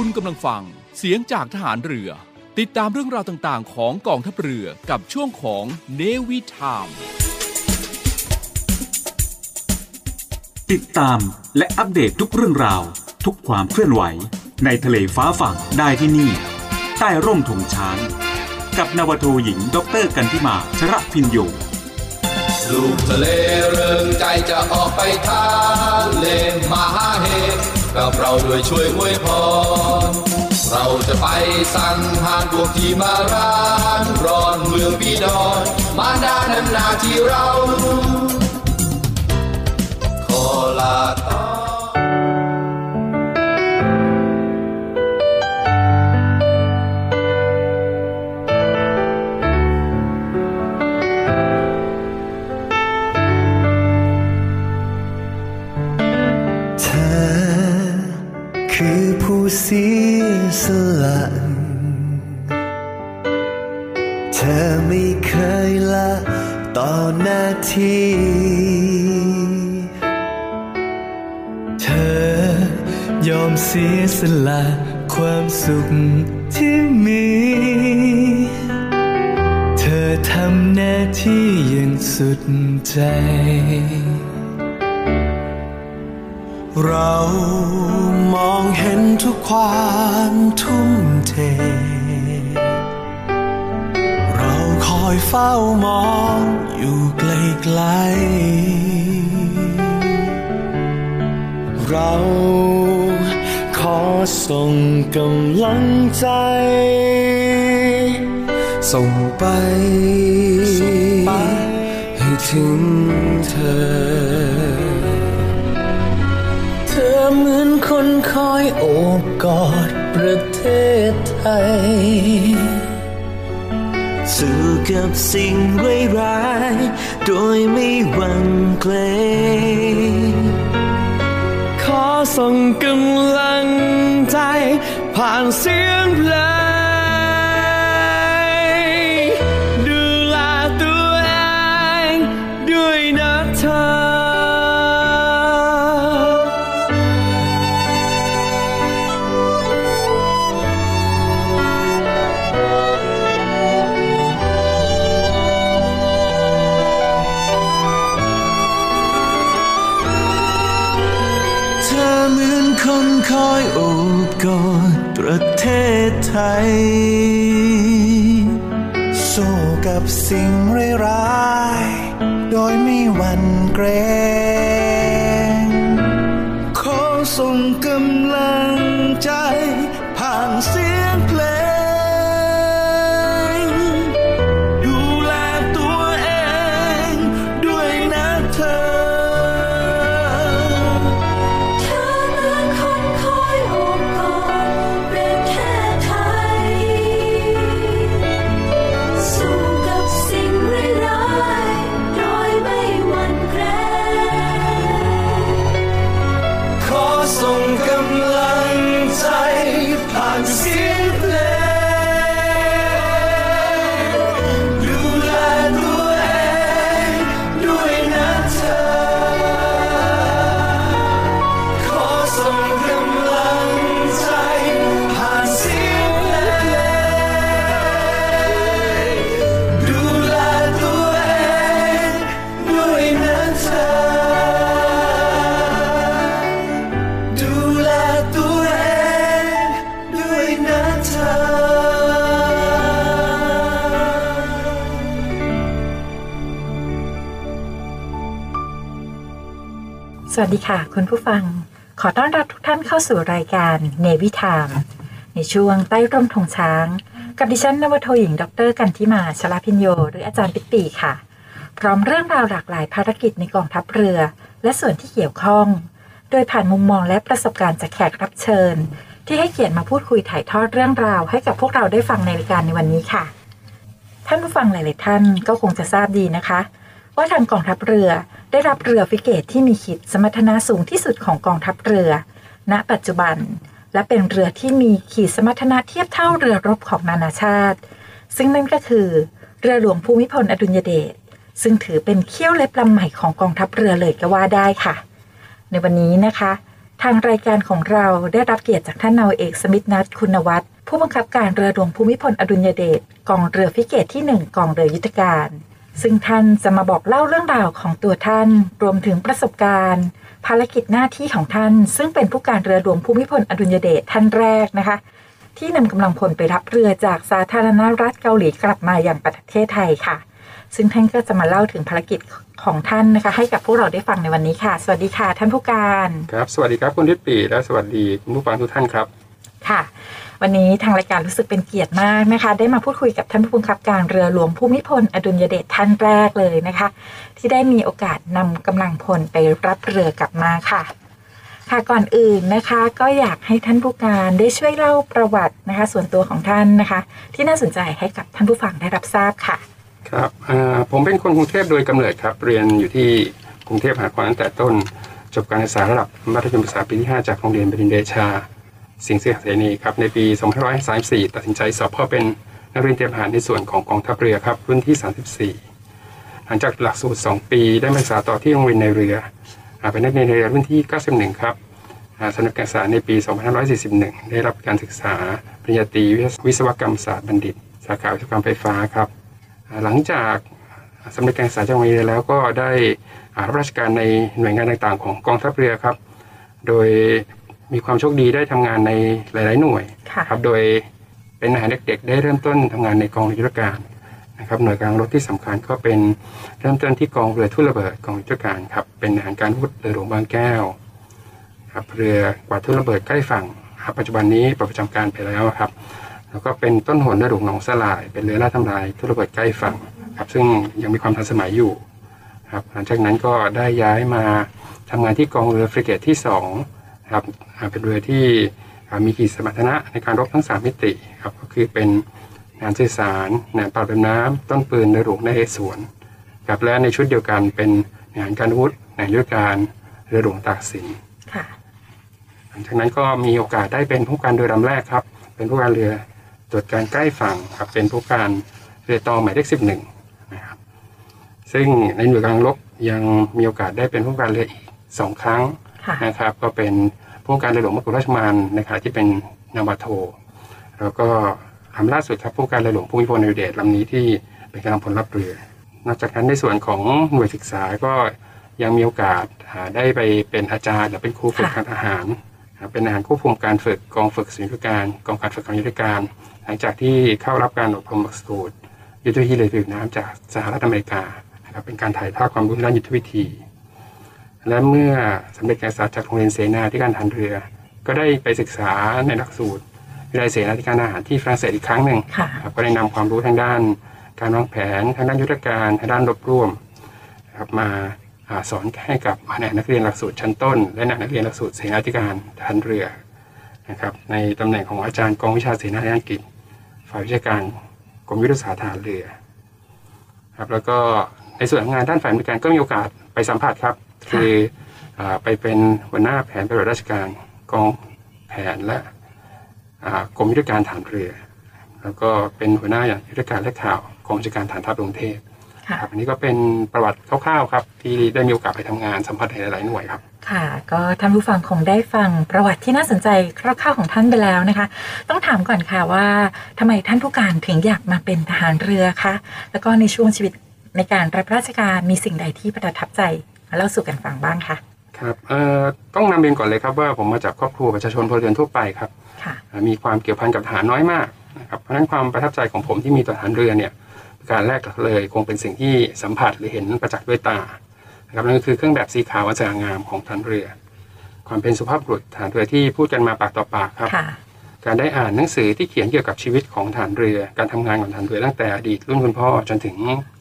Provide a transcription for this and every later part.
คุณกำลังฟังเสียงจากทหารเรือ ติดตามเรื่องราวต่างๆ ของกองทัพเรือกับช่วงของเนวิทามติดตามและอัปเดตทุกเรื่องราว ทุกความเคลื่อนไหว ในทะเลฟ้าฝั่งได้ที่นี่ ใต้ร่มธงช้าง กับนาวโทหญิงด็ออเตร์กันทิมาชระพินโยลูกทะเลเริงใจจะออกไปทานเล่นมหาเหตุ กับเราด้วยช่วยอวยพร เราจะไปสั่งหารพวกที่มาร้านร้อนเมืองบีดอนมาดานำนาที่เรา ขอลาตอ สียสละเธอไม่เคยละต่อหน้าที่ เธอยอมเสียสละความสุขที่มี เธอทำหน้าที่อย่างสุดใจ เรามองเห็นทุกความทุ่มเท เราคอยเฝ้ามองอยู่ไกลๆเราขอส่งกำลังใจ ส่งไป ให้ถึงเธอ อยโอบกอดประเทศไทย สู้กับสิ่งร้ายๆโดยไม่หวั่นเกรงขอส่งกำลังใจผ่านเสียงเพลง ยสู้กับสิ่งร้ายๆโดยไม่หวั่นเกรง วัสดีค่ะ คุณผู้ฟัง ขอต้อนรับทุกท่านเข้าสู่รายการเนวิทามในช่วงใต้ร่มธงช้าง กับดิฉันนวโทหญิง ดร กันทิมาชลาพิญโย หรืออาจารย์ปิปีค่ะ พร้อมเรื่องราวหลากหลายภารกิจในกองทัพเรือ และส่วนที่เกี่ยวข้อง โดยผ่านมุมมองและประสบการณ์จากแขกรับเชิญ ที่ให้เกียรติมาพูดคุยถ่ายทอดเรื่องราวให้กับพวกเราได้ฟังในรายการในวันนี้ค่ะ ท่านผู้ฟังหลาย ๆ ท่านก็คงจะทราบดีนะคะ ว่าทางกองทัพเรือได้รับเรือฟิเกตที่มีขีดสมรรถนะสูงที่สุดของกองทัพเรือ ณ ปัจจุบัน และเป็นเรือที่มีขีดสมรรถนะเทียบเท่าเรือรบของนานาชาติ ซึ่งนั่นก็คือเรือหลวงภูมิพลอดุลยเดชซึ่งถือเป็นเขี้ยวเล็บลำใหม่ของกองทัพเรือเลยก็ว่าได้ค่ะ ในวันนี้นะคะ ทางรายการของเราได้รับเกียรติจากท่านนาวาเอกสมิทธนัทคุณวัฒน์ผู้บังคับการเรือหลวงภูมิพลอดุลยเดชกองเรือฟิเกตที่ 1 กองเรือยุทธการ ซึ่งท่านจะมาบอกเล่าเรื่องราวของตัวท่าน รวมถึงประสบการณ์ ภารกิจหน้าที่ของท่าน ซึ่งเป็นผู้การเรือหลวงภูมิพลอดุลยเดชท่านแรกนะคะ ที่นำกำลังพลไปรับเรือจากสาธารณรัฐเกาหลีกลับมาอย่างประเทศไทยค่ะ ซึ่งท่านก็จะมาเล่าถึงภารกิจของท่านนะคะ ให้กับพวกเราได้ฟังในวันนี้ค่ะ สวัสดีค่ะ ท่านผู้การ ครับ สวัสดีครับคุณทิพย์ปีและสวัสดีคุณผู้ฟังทุกท่านครับ ค่ะ วันนี้ทางรายการรู้สึกเป็นเกียรติมากนะคะ ได้มาพูดคุยกับท่านผู้บังคับการเรือหลวงภูมิพลอดุลยเดชท่านแรกเลยนะคะ ที่ได้มีโอกาสนำกำลังพลไปรับเรือกลับมาค่ะ ค่ะก่อนอื่นนะคะก็อยากให้ท่านผู้การได้ช่วยเล่าประวัตินะคะ ส่วนตัวของท่านนะคะ ที่น่าสนใจให้กับท่านผู้ฟังได้รับทราบค่ะครับผมเป็นคนกรุงเทพโดยกำเนิดครับ เรียนอยู่ที่กรุงเทพมหานครตั้งแต่ต้น จบการศึกษาระดับมัธยมศึกษาปีที่ 5 จากโรงเรียนบดินเดชา สิงห์เสเสนีครับในปี2534 ตัดสินใจสอบเข้าเป็นนักเรียนเตรียมทหารในส่วนของกองทัพเรือครับรุ่นที่ 34 หลังจากหลักสูตร 2 ปีได้มาศึกษาต่อที่โรงเรียนในเรือเป็นนักเรียนในเรือรุ่นที่ 91 ครับสำนักการศึกษาในปี 2541 ได้รับการศึกษาปริญญาตรีวิศวกรรมศาสตร์บัณฑิต สาขาวิศวกรรมไฟฟ้าครับหลังจากสำเร็จการศึกษาจากโรงเรียนแล้วก็ได้รับราชการในหน่วยงานต่างๆ ของกองทัพเรือครับ โดย มีความโชคดีได้ทำงานในหลาย ๆ หน่วยค่ะครับโดยเป็นทหารเด็ก ๆ ได้เริ่มต้นทำงานในกองเรือยุทธการนะครับหน่วยกลางรถที่สำคัญก็เป็นเริ่มต้นที่กองเรือทุ่นระเบิดกองยุทธการครับเป็นทหารการวุธเรือหลวงบางแก้วครับเรือกวาดทุ่นระเบิดใกล้ฝั่งครับปัจจุบันนี้ปลดประจำการไปแล้วครับ แล้วก็เป็นต้นหนเรือหลวงหนองสลาย เป็นเรือล่าทำลายทุ่นระเบิดใกล้ฝั่งครับซึ่งยังมีความทันสมัยอยู่ครับหลังจากนั้นก็ได้ย้ายมาทำงานที่กองเรือฟริเกตที่2 ครับอ่าเป็นเรือที่อ่ามีขีดสมรรถนะในการรบทั้ง 3 มิติครับก็คือเป็นงานสื่อสารงานปราบปรามน้ำต้นปืนเรือหลวงในเอสวนครับและในชุดเดียวกันเป็นงานการอาวุธงานยุทธการเรือหลวงตากสินค่ะหลังจากนั้นก็มีโอกาสได้เป็นผู้การเรือลำแรกครับ เป็นผู้การเรือตรวจการใกล้ฝั่งครับเป็นผู้การเรือตอหมายเลขสิบหนึ่งนะครับซึ่งในหน่วยกลางรบยังมีโอกาสได้เป็นผู้การเรืออีกสองครั้ง ค่ะ นะครับ ก็เป็นผู้การเรือหลวงมกุฎราชมานในขณะที่เป็นนาวาโท แล้วก็ลำล่าสุดครับผู้การเรือหลวงภูมิพลอดุลยเดชลำนี้ที่เป็นกำลังพลรับเรือ นอกจากนั้นในส่วนของหน่วยศึกษาก็ยังมีโอกาสาได้ไปเป็นอาจารย์หรือเป็นครูฝึกค่ะทางทหารครับเป็นอาหารควบคุมการฝึกกองฝึกศิลปการกองการฝึกกองยุทธการ หลังจากที่เข้ารับการอบรมหลักสูตรยุทธวิธีเรือผิวน้ำจากสหรัฐอเมริกานะครับเป็นการถ่ายทอดความรู้ด้านยุทธวิธี และเมื่อสำเร็จการศึกษาจากโรงเรียนเสนาธิการทหารเรือ ก็ได้ไปศึกษาในหลักสูตรวิทยาลัยเสนาธิการทหารที่ฝรั่งเศสอีกครั้งหนึ่งค่ะครับก็ได้นำความรู้ทางด้าน การวางแผนทางด้านยุทธการทางด้านรบร่วมนะครับมาอ่าสอนให้กับนักเรียนหลักสูตรชั้นต้น และนักเรียนหลักสูตรเสนาธิการทหารเรือนะครับในตำแหน่งของอาจารย์กองวิชาเสนาธิการอังกฤษฝ่ายวิชาการกรมยุทธศาสตร์ทหารเรือครับแล้วก็ในส่วนของงานด้านฝ่ายบริการก็มีโอกาสไปสัมผัสครับ คืออาไปเป็นหัวหน้าแผนปฏิบัติราชการกองแผนและอ่ากรมยุทธการฐานเรือ แล้วก็เป็นหัวหน้าอย่างยุทธการและข่าวกองบัญชาการฐานทัพกรุงเทพค่ะครับอันนี้ก็เป็นประวัติคร่าวๆครับ ที่ได้มีโอกาสไปทำงานสัมผัสในหลายๆหน่วยครับ ค่ะ ก็ท่านผู้ฟังคงได้ฟังประวัติที่น่าสนใจคร่าวๆของท่านไปแล้วนะคะ ต้องถามก่อนค่ะว่าทำไมท่านผู้การถึงอยากมาเป็นทหารเรือคะแล้วก็ในช่วงชีวิตในการรับราชการมีสิ่งใดที่ประทับใจมา เล่าสู่กันฟังบ้างคะครับเอ่อต้องนำเรียนก่อนเลยครับว่าผมมาจากครอบครัวประชาชนพลเรือนทั่วไปครับค่ะอ่ามีความเกี่ยวพันกับทหารน้อยมากนะครับเพราะฉะนั้นความประทับใจของผมที่มีต่อทหารเรือเนี่ยประการแรกเลยคงเป็นสิ่งที่สัมผัสหรือเห็นประจักษ์ด้วยตานะครับนั่นก็คือเครื่องแบบสีขาวอันสง่างามของทหารเรือ ความเป็นสุภาพบุรุษทหารเรือที่พูดกันมาปากต่อปากครับค่ะการได้อ่านหนังสือที่เขียนเกี่ยวกับชีวิตของทหารเรือ การทำงานของทหารเรือตั้งแต่อดีตรุ่นคุณพ่อจนถึง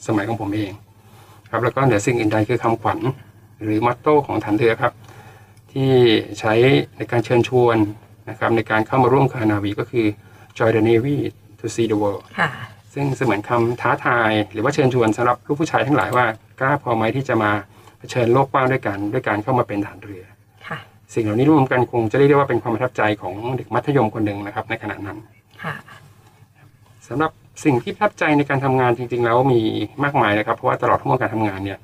สมัยของผมเอง ครับแล้วก็เหนือสิ่งอื่นใดคือคำขวัญหรือมอตโต้ของทหารเรือครับ ที่ใช้ในการเชิญชวนนะครับในการเข้ามาร่วมคานาวีก็คือ join the navy to see the world ค่ะซึ่งเสมือนคำท้าทาย หรือว่าเชิญชวนสำหรับลูกผู้ชายทั้งหลายว่ากล้าพอไหมที่จะมาเผชิญโลกกว้างด้วยกัน ด้วยการเข้ามาเป็นทหารเรือค่ะสิ่งเหล่านี้รวมกันคงจะเรียกได้ว่าเป็นความประทับใจของเด็กมัธยมคนหนึ่งนะครับในขณะนั้นค่ะสำหรับ สิ่งที่ประทับใจในการทำงานจริง ๆ แล้วมีมากมายนะครับ เพราะว่าตลอดทั้งวันการทำงานเนี่ย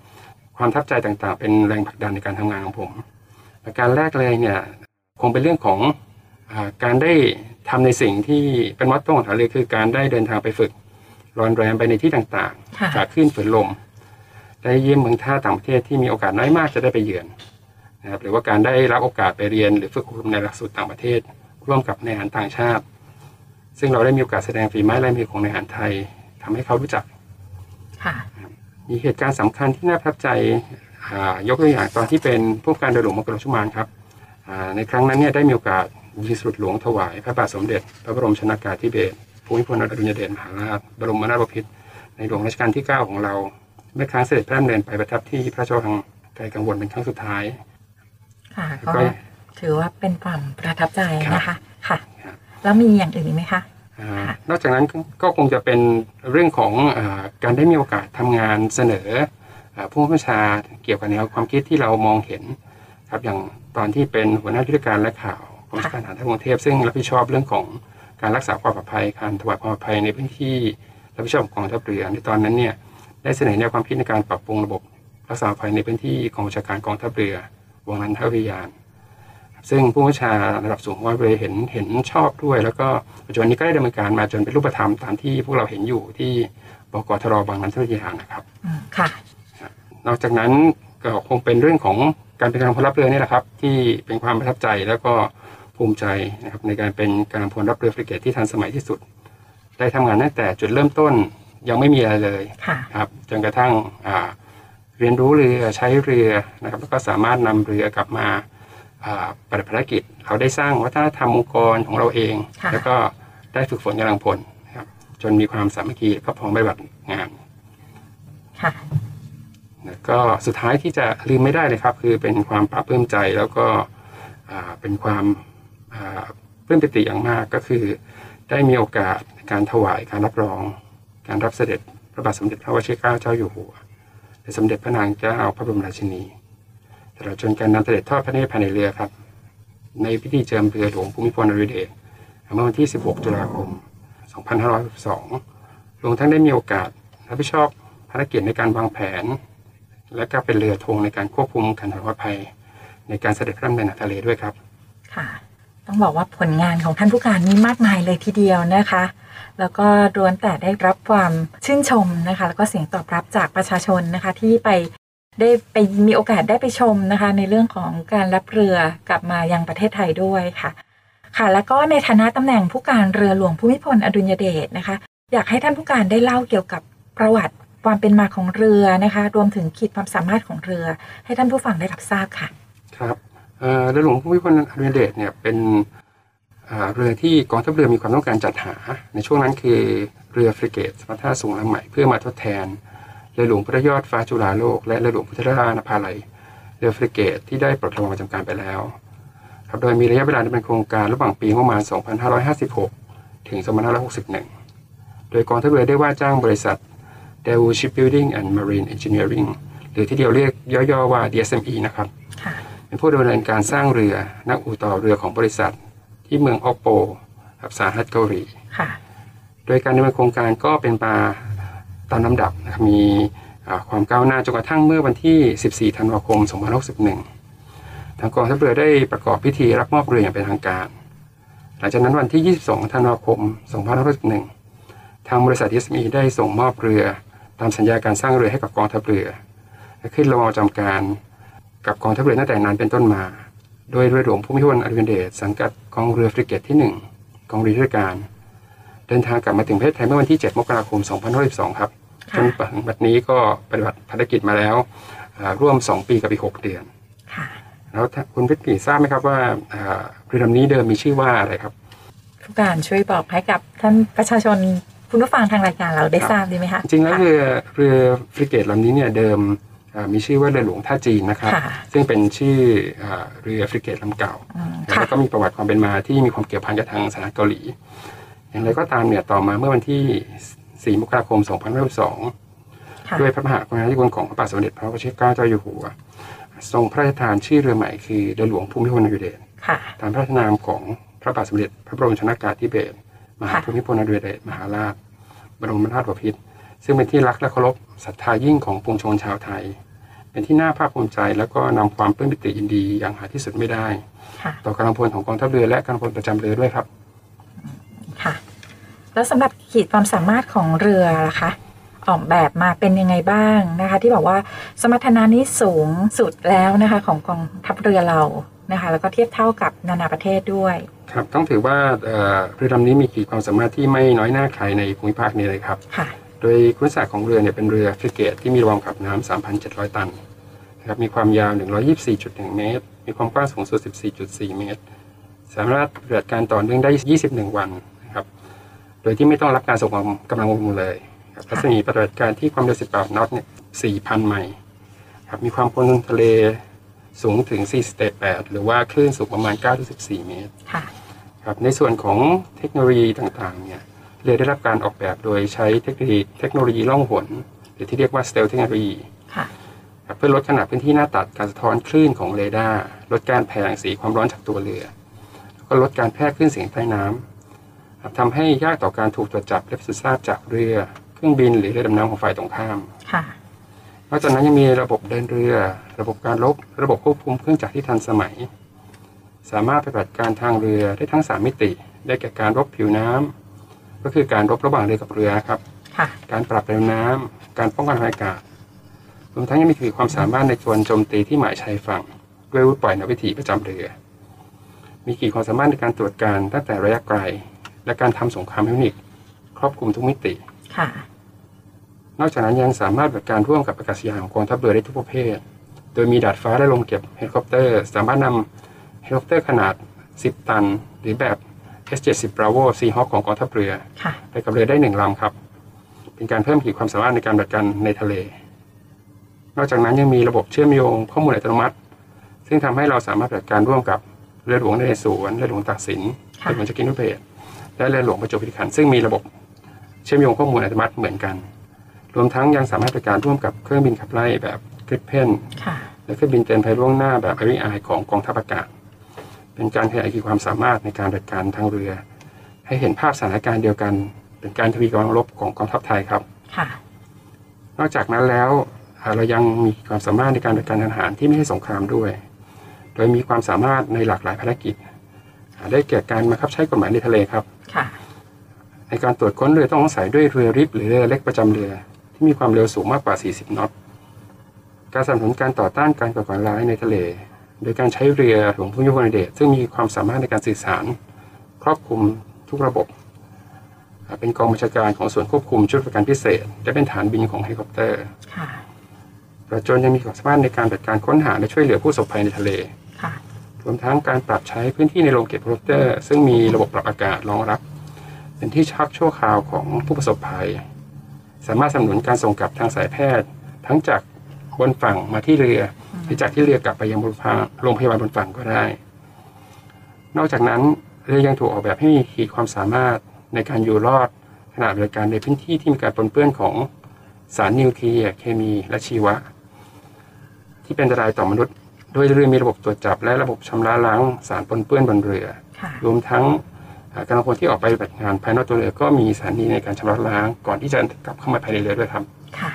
ความประทับใจต่างๆ เป็นแรงผลักดันในการทำงานของผมประการแรกเลยเนี่ยคงเป็นเรื่องของอาการได้ทำในสิ่งที่เป็นมอตโต้ของฐานเรือคือการได้เดินทางไปฝึกรอนแรมไปในที่ต่างค่ะๆจากขึ้นฝืนลม ได้เยี่ยมเมืองท่าต่างประเทศที่มีโอกาสน้อยมากจะได้ไปเยือนนะครับหรือว่าการได้รับโอกาสไปเรียนหรือฝึกอบรมในหลักสูตรต่างประเทศ ร่วมกับในายทหารต่างชาติ ซึ่งเราได้มีโอกาสแสดงฝีไม้ลายมือของในายทหารไทยทำให้เขารู้จักค่ะมีเหตุการณ์สำคัญที่น่าประทับใจอ่ายกตัวอย่างตอนที่เป็นผู้การเรือหลวงมกรชุมานครับอ่าในครั้งนั้นเนี่ยได้มีโอกาสยิงสลุดหลวงถวาย พระบาทสมเด็จ พระบรมชนากาธิเบศรภูมิพลอดุลยเดชมหาราชบรมนาถบพิตรในหลวงรัชกาลที่ 9 ของเรา เมื่อครั้งเสด็จพระดำเนินไปประทับที่พระราชวังไกลกังวลเป็นครั้งสุดท้าย ค่ะแล้วก็ก็ถือว่าเป็นความประทับใจนะคะค่ะครับ แล้วมีอย่างอื่นอีกไหมคะอ่านอกจากนั้นก็ก็คงจะเป็นเรื่องของอาการได้มีโอกาสทำงานเสนออาผู้บัญชาเกี่ยวกับแนวความคิดที่เรามองเห็นครับอย่างตอนที่เป็นหัวหน้ายุทธการและข่าวกองบัญชาการทหารกรุงเทพซึ่งรับผิดชอบเรื่องของการรักษาความปลอดภัยการถวายความปลอดภัยในพื้นที่รับผิดชอบของกองทัพเรือในตอนนั้นเนี่ยได้เสนอแนวความคิดในการปรับปรุงระบบรักษาความปลอดภัยในพื้นที่กองบัญชาการกองทัพเรือวงนันทวิทยาน ซึ่งผู้บัญชาระดับสูงของว่าเลยเห็นเห็นชอบด้วย แล้วก็ปัจจุบันนี้ก็ได้ดำเนินการมาจนเป็นรูปธรรมตามที่พวกเราเห็นอยู่ที่บกทรบางนันทวิทยานะครับอืมค่ะ นอกจากนั้นก็คงเป็นเรื่องของการเป็นกำลังพลรับเรือนี่แหละครับ ที่เป็นความประทับใจแล้วก็ภูมิใจนะครับในการเป็นกำลังพลรับเรือฟริเกตที่ทันสมัยที่สุด ได้ทำงานตั้งแต่จุดเริ่มต้นยังไม่มีอะไรเลยค่ะครับจนกระทั่งอ่าเรียนรู้เรือใช้เรือนะครับแล้วก็สามารถนำเรือกลับมาอ่า ปฏิบัติภารกิจ เราได้สร้างวัฒนธรรมองค์กรของเราเองค่ะแล้วก็ได้ฝึกฝนกำลังพลนะครับ จนมีความสามัคคีก็พร้อมปฏิบัติงานค่ะแล้วก็สุดท้ายที่จะลืมไม่ได้เลยครับ คือเป็นความปลาบปลื้มใจแล้วก็อ่าเป็นความอ่าปลื้มปิติอย่างมากก็คือ ได้มีโอกาสในการถวายการรับรอง การรับเสด็จพระบาทสมเด็จพระวชิรเกล้าเจ้าอยู่หัวและสมเด็จพระนางเจ้าพระบรมราชินี ตลอดจนการนำเสด็จทอดพระเนตรภายในเรือครับ ในพิธีเจิมเรือหลวงภูมิพลอดุลยเดชเมื่อวันที่ 16 ตุลาคม 2562รวมทั้งได้มีโอกาสรับผิดชอบภารกิจในการวางแผน และก็เป็นเรือธงในการควบคุมการถอยภัย ในการเสด็จพระดำเนินทะเลด้วยครับ ค่ะ ต้องบอกว่าผลงานของท่านผู้การมีมากมายเลยทีเดียวนะคะ แล้วก็ล้วนแต่ได้รับความชื่นชมนะคะ แล้วก็เสียงตอบรับจากประชาชนนะคะที่ไป ได้ไปมีโอกาสได้ไปชมนะคะ ในเรื่องของการรับเรือกลับมายังประเทศไทยด้วยค่ะ ค่ะ แล้วก็ในฐานะตำแหน่งผู้การเรือหลวงภูมิพลอดุลยเดชนะคะ อยากให้ท่านผู้การได้เล่าเกี่ยวกับประวัติความเป็นมาของเรือนะคะ รวมถึงขีดความสามารถของเรือ ให้ท่านผู้ฟังได้รับทราบค่ะ ครับเรือหลวงภูมิพลอดุลยเดชเนี่ยเป็นเรือที่กองทัพเรือมีความต้องการจัดหา ในช่วงนั้นคือเรือฟริเกตสมรรถนะสูงลำใหม่เพื่อมาทดแทน เรือหลวงพระยอดฟ้าจุฬาโลก และเรือหลวงพุทธรานภาลัยเรือฟริเกตที่ได้ปลดระวางประจำการไปแล้วครับโดยมีระยะเวลาดำเนินโครงการระหว่างปีงบประมาณ 2556 ถึง 2561 โดยกองทัพเรือได้ว่าจ้างบริษัท d e w Shipbuilding and Marine Engineering หรือที่เดียวเรียกย่อๆว่า DSME นะครับค่ะเป็นผู้ดำเนินการสร้างเรือนักอู่ต่อเรือของบริษัท ที่เมืองออกโปกับสาหัสเกาหลีค่ะโดยการดำเนินโครงการก็เป็นมา ตามลำดับนะครับมีความก้าวหน้าจนกระทั่งเมื่อวันที่ 14 ธันวาคม 2561 ทางกองทัพเรือได้ประกอบพิธีรับมอบเรืออย่างเป็นทางการ หลังจากนั้นวันที่ 22 ธันวาคม 2561 ทางบริษัท SME ได้ส่งมอบเรือตามสัญญาการสร้างเรือให้กับกองทัพเรือ ขึ้นระวางจำการกับกองทัพเรือตั้งแต่นั้นเป็นต้นมา โดยเรือหลวงภูมิพลอดุลยเดชสังกัดกองเรือฟริเกตที่ 1 กองเรือยุทธการ เดินทางกลับมาถึงประเทศไทยเมื่อวันที่ 7 มกราคม 2512 ครับ จค่ะนถึงบัดนี้ก็ปฏิบัติภารกิจมาแล้วอ่าร่วม 2 ปีกับอีก 6 เดือนค่ะแล้วถ้าคุณพิกิทราบไหมครับว่าอ่าเรือลำนี้เดิมมีชื่อว่าอะไรครับผู้การช่วยบอกให้กับท่านประชาชนคุณผู้ฟังทางรายการเราได้ครับทราบดีไหมคะจริงๆแล้วค่ะเรือเรือฟริเกตลำนี้เนี่ยเดิมอ่ามีชื่อว่าเรือหลวงท่าจีนนะครับค่ะซึ่งเป็นชื่ออ่าเรือฟริเกตลำเก่าอืมแล้ค่ะวก็มีประวัติความเป็นมาที่มีความเกี่ยวพันกับทางสหรัฐเกาหลี อย่างไรก็ตามเนี่ยต่อมาเมื่อวันที่ 4 มกราคม 2512ค่ะด้วยพระมหากรุณาธิคุณของพระบาทสมเด็จพระวชิรเกล้าเจ้าอยู่หัว ทรงพระราชทานชื่อเรือใหม่คือเรือหลวงภูมิพลอดุลยเดชค่ะตามพระราชนามของพระบาทสมเด็จพระบรมชนากาธิเบศรมหาค่ะภูมิพลอดุลยเดชมหาราช บรมนาถบพิตรซึ่งเป็นที่รักและเคารพศรัทธายิ่งของปวงชนชาวไทย เป็นที่น่าภาคภูมิใจแล้วก็นำความปลื้มปิติยินดีอย่างหาที่สุดไม่ได้ค่ะต่อกำลังพลของกองทัพเรือและกำลังพลประจำเรือด้วยครับ ค่ะ แล้วสำหรับขีดความสามารถของเรือล่ะคะ ออกแบบมาเป็นยังไงบ้างนะคะ ที่บอกว่าสมรรถนะนี้สูงสุดแล้วนะคะ ของกองทัพเรือเรานะคะ แล้วก็เทียบเท่ากับนานาประเทศด้วยครับต้องถือว่าเอ่อเรือลำนี้มีขีดความสามารถที่ไม่น้อยหน้าใครในภูมิภาคนี้เลยครับค่ะโดยคุณศาสตร์ของเรือเนี่ยเป็นเรือฟริเกตที่มีระบบขับน้ำ3,700 ตันนะครับมีความยาว 124.1 เมตร มีความกว้างสูงสุด 14.4 เมตร สามารถปฏิบัติการต่อเนื่องได้ 21 วันนะครับ โดยที่ไม่ต้องรับการส่งกำลังบำรุงเลยครับรัศมีปฏิบัติการที่ความเร็ว 18 น็อตเนี่ย 4,000 ไมล์ครับมีความกว้างทะเลสูงถึง 4.8 หรือว่าคลื่นสูงประมาณ 9-14 เมตรค่ะครับในส่วนของเทคโนโลยีต่างๆเนี่ยเรือได้รับการออกแบบโดยใช้เทคโนโลยีเทคโนโลยีล่องหนหรือที่เรียกว่า stealth เทคโนโลยีค่ะครับเพื่อลดขนาดพื้นที่หน้าตัดการสะท้อนคลื่นของเรดาร์ลดการแผ่รังสีความร้อนจากตัวเรือ แล้วก็ลดการแพร่คลื่นเสียงใต้น้ำ ครับทำให้ยากต่อการถูกตรวจจับและพิสูจน์ทราบจากเรือ เครื่องบินหรือเรือดำน้ำของฝ่ายตรงข้ามค่ะนอกจากนั้นยังมีระบบเดินเรือ ระบบการลบ ระบบควบคุมเครื่องจักรที่ทันสมัย สามารถปฏิบัติการทางเรือได้ทั้ง 3 มิติ ได้แก่การรบผิวน้ำก็คือการรบระหว่างเรือกับเรือครับค่ะการปรับเร็วน้ำการป้องกันทางอากาศรวมทั้งยังมีขีดความสามารถในการโจมตีที่หมายชายฝั่งด้วยอาวุธปล่อยนำวิถีประจำเรือ มีขีดความสามารถในการตรวจการตั้งแต่ระยะไกล และการทำสงครามเทคนิคครอบคลุมทุกมิติค่ะ นอกจากนั้นยังสามารถปฏิบัติการร่วมกับอากาศยานของกองทัพเรือได้ทุกประเภท โดยมีดาดฟ้าและโรงเก็บเฮลิคอปเตอร์ สามารถนำเฮลิคอปเตอร์ขนาด 10 ตัน หรือแบบ S70 Bravo Seahawk ของกองทัพเรือค่ะไปกับเรือได้หนึ่งลำครับ เป็นการเพิ่มขีดความสามารถในการปฏิบัติการในทะเล นอกจากนั้นยังมีระบบเชื่อมโยงข้อมูลอัตโนมัติ ซึ่งทำให้เราสามารถปฏิบัติการร่วมกับเรือหลวงนเรศวรเรือหลวงตากสินค่ะเรือหลวงจักรินทร์เบศ และเรือหลวงประจวบคีรีขันธ์ซึ่งมีระบบเชื่อมโยงข้อมูลอัตโนมัติเหมือนกัน รวมทั้งยังสามารถปฏิบัติการร่วมกับเครื่องบินขับไล่แบบกริปเพนค่ะและเครื่องบินเตือนภัยล่วงหน้าแบบ a อ r ไอของกองทัพอากาศ เป็นการขยายขีดความสามารถในการปฏิบัติการทางเรือ ให้เห็นภาพสถานการณ์เดียวกัน เป็นการทวีกำลังรบของกองทัพไทยครับค่ะนอกจากนั้นแล้วอ่าเรายังมีความสามารถในการปฏิบัติการทางทหารที่ไม่ใช่สงครามด้วย โดยมีความสามารถในหลากหลายภารกิจอ่าได้แก่การบังคับใช้กฎหมายในทะเลครับค่ะ ในการตรวจค้นเรือต้องสงสัยด้วยเรือริบหรือเรือเล็กประจำเรือ ที่มีความเร็วสูงมากกว่า 40นอต การสนับสนุนการต่อต้านการก่อการร้ายในทะเล โดยการใช้เรือหลวงพุ่งยุพนเดชซึ่งมีความสามารถในการสื่อสาร ครอบคลุมทุกระบบอ่าเป็นกองบัญชาการของส่วนควบคุมชุดปฏิบัติการพิเศษ และเป็นฐานบินของเฮลิคอปเตอร์ค่ะตลอดจนยังมีความสามารถในการปฏิบัติการค้นหาและช่วยเหลือผู้ประสบภัยในทะเลค่ะรวมทั้งการปรับใช้พื้นที่ในโรงเก็บเฮลิคอปเตอร์ ซึ่งมีระบบปรับอากาศรองรับ เป็นที่พักชั่วคราวของผู้ประสบภัย สามารถสนับสนุนการส่งกลับทางสายแพทย์ ทั้งจากบนฝั่งมาที่เรือหรือจากที่เรือกลับไปยังบนฝั่งโรงพยาบาลบนฝั่งก็ได้ นอกจากนั้นเรือยังถูกออกแบบให้มีขีดความสามารถในการอยู่รอดขณะปฏิบัติการในพื้นที่ที่มีการปนเปื้อนของสารนิวเคลียร์เคมีและชีวะ ที่เป็นอันตรายต่อมนุษย์ โดยเรือมีระบบตรวจจับและระบบชำระล้างสารปนเปื้อนบนเรือค่ะรวมทั้งอ่า กำลังพลที่ออกไปปฏิบัติงานภายนอกตัวเรือก็มีสถานีในการชำระล้าง ก่อนที่จะกลับเข้ามาภายในเรือด้วยครับ ค่ะ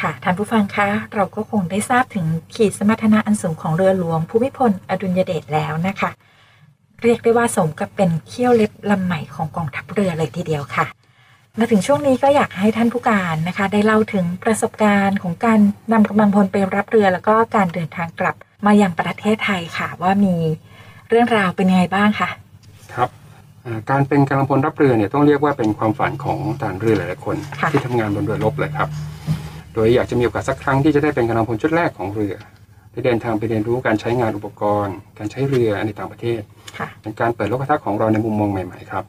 ค่ะท่านผู้ฟังคะ เราก็คงได้ทราบถึงขีดสมรรถนะอันสูงของเรือหลวง ภูมิพลอดุลยเดชแล้วนะคะ เรียกได้ว่าสมกับเป็นเขี้ยวเล็บลำใหม่ของกองทัพเรือเลยทีเดียวค่ะ มาถึงช่วงนี้ก็อยากให้ท่านผู้การนะคะ ได้เล่าถึงประสบการณ์ของการนำกำลังพลไปรับเรือ แล้วก็การเดินทางกลับมายังประเทศไทยค่ะ ว่ามีเรื่องราวเป็นยังไงบ้างคะครับอ่า การเป็นกำลังพลรับเรือเนี่ยต้องเรียกว่าเป็นความฝันของทหารเรือหลายๆคนค่ะที่ทำงานบนเรือรบเลยครับ โดยอยากจะมีโอกาสสักครั้งที่จะได้เป็นกำลังพลชุดแรกของเรือได้เดินทางไปเรียนรู้การใช้งานอุปกรณ์ การใช้เรือในต่างประเทศค่ะเป็นการเปิดโลกทัศน์ของเราในมุมมองใหม่ๆครับ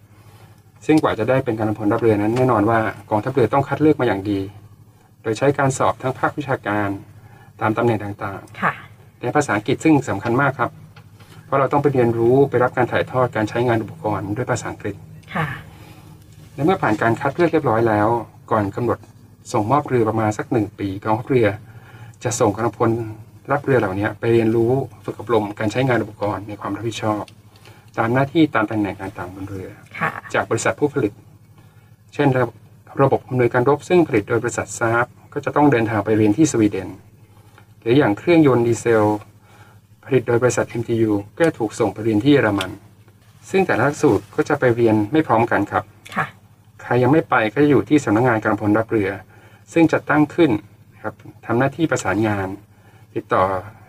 ซึ่งกว่าจะได้เป็นกำลังพลรับเรือนั้นแน่นอนว่ากองทัพเรือต้องคัดเลือกมาอย่างดี โดยใช้การสอบทั้งภาควิชาการตามตำแหน่งต่างค่ะๆในภาษาอังกฤษซึ่งสำคัญมากครับ เพราะเราต้องไปเรียนรู้ไปรับการถ่ายทอดการใช้งานอุปกรณ์ด้วยภาษาอังกฤษค่ะและเมื่อผ่านการคัดเลือกเรียบร้อยแล้ว ก่อนกำหนดส่งมอบเรือประมาณสักหนึ่งปีกองทัพเรือ จะส่งกำลังพลรับเรือเหล่านี้ไปเรียนรู้ฝึกอบรมการใช้งานอุปกรณ์ในความรับผิดชอบ ตามหน้าที่ตามตำแหน่งต่างๆบนเรือค่ะจากบริษัทผู้ผลิต เช่นระบบระบบอำนวยการรบซึ่งผลิตโดยบริษัทซาบก็จะต้องเดินทางไปเรียนที่สวีเดนรืออย่างเครื่องยนต์ดีเซล ผลิตโดยบริษัท MTU ก็จะถูกส่งไปเรียนที่เยอรมัน ซึ่งแต่ละหลักสูตรก็จะไปเรียนไม่พร้อมกันครับ ค่ะ ใครยังไม่ไปก็จะอยู่ที่สำนักงานการพลรับเรือ ซึ่งจัดตั้งขึ้นครับทำหน้าที่ประสานงาน ติดต่อ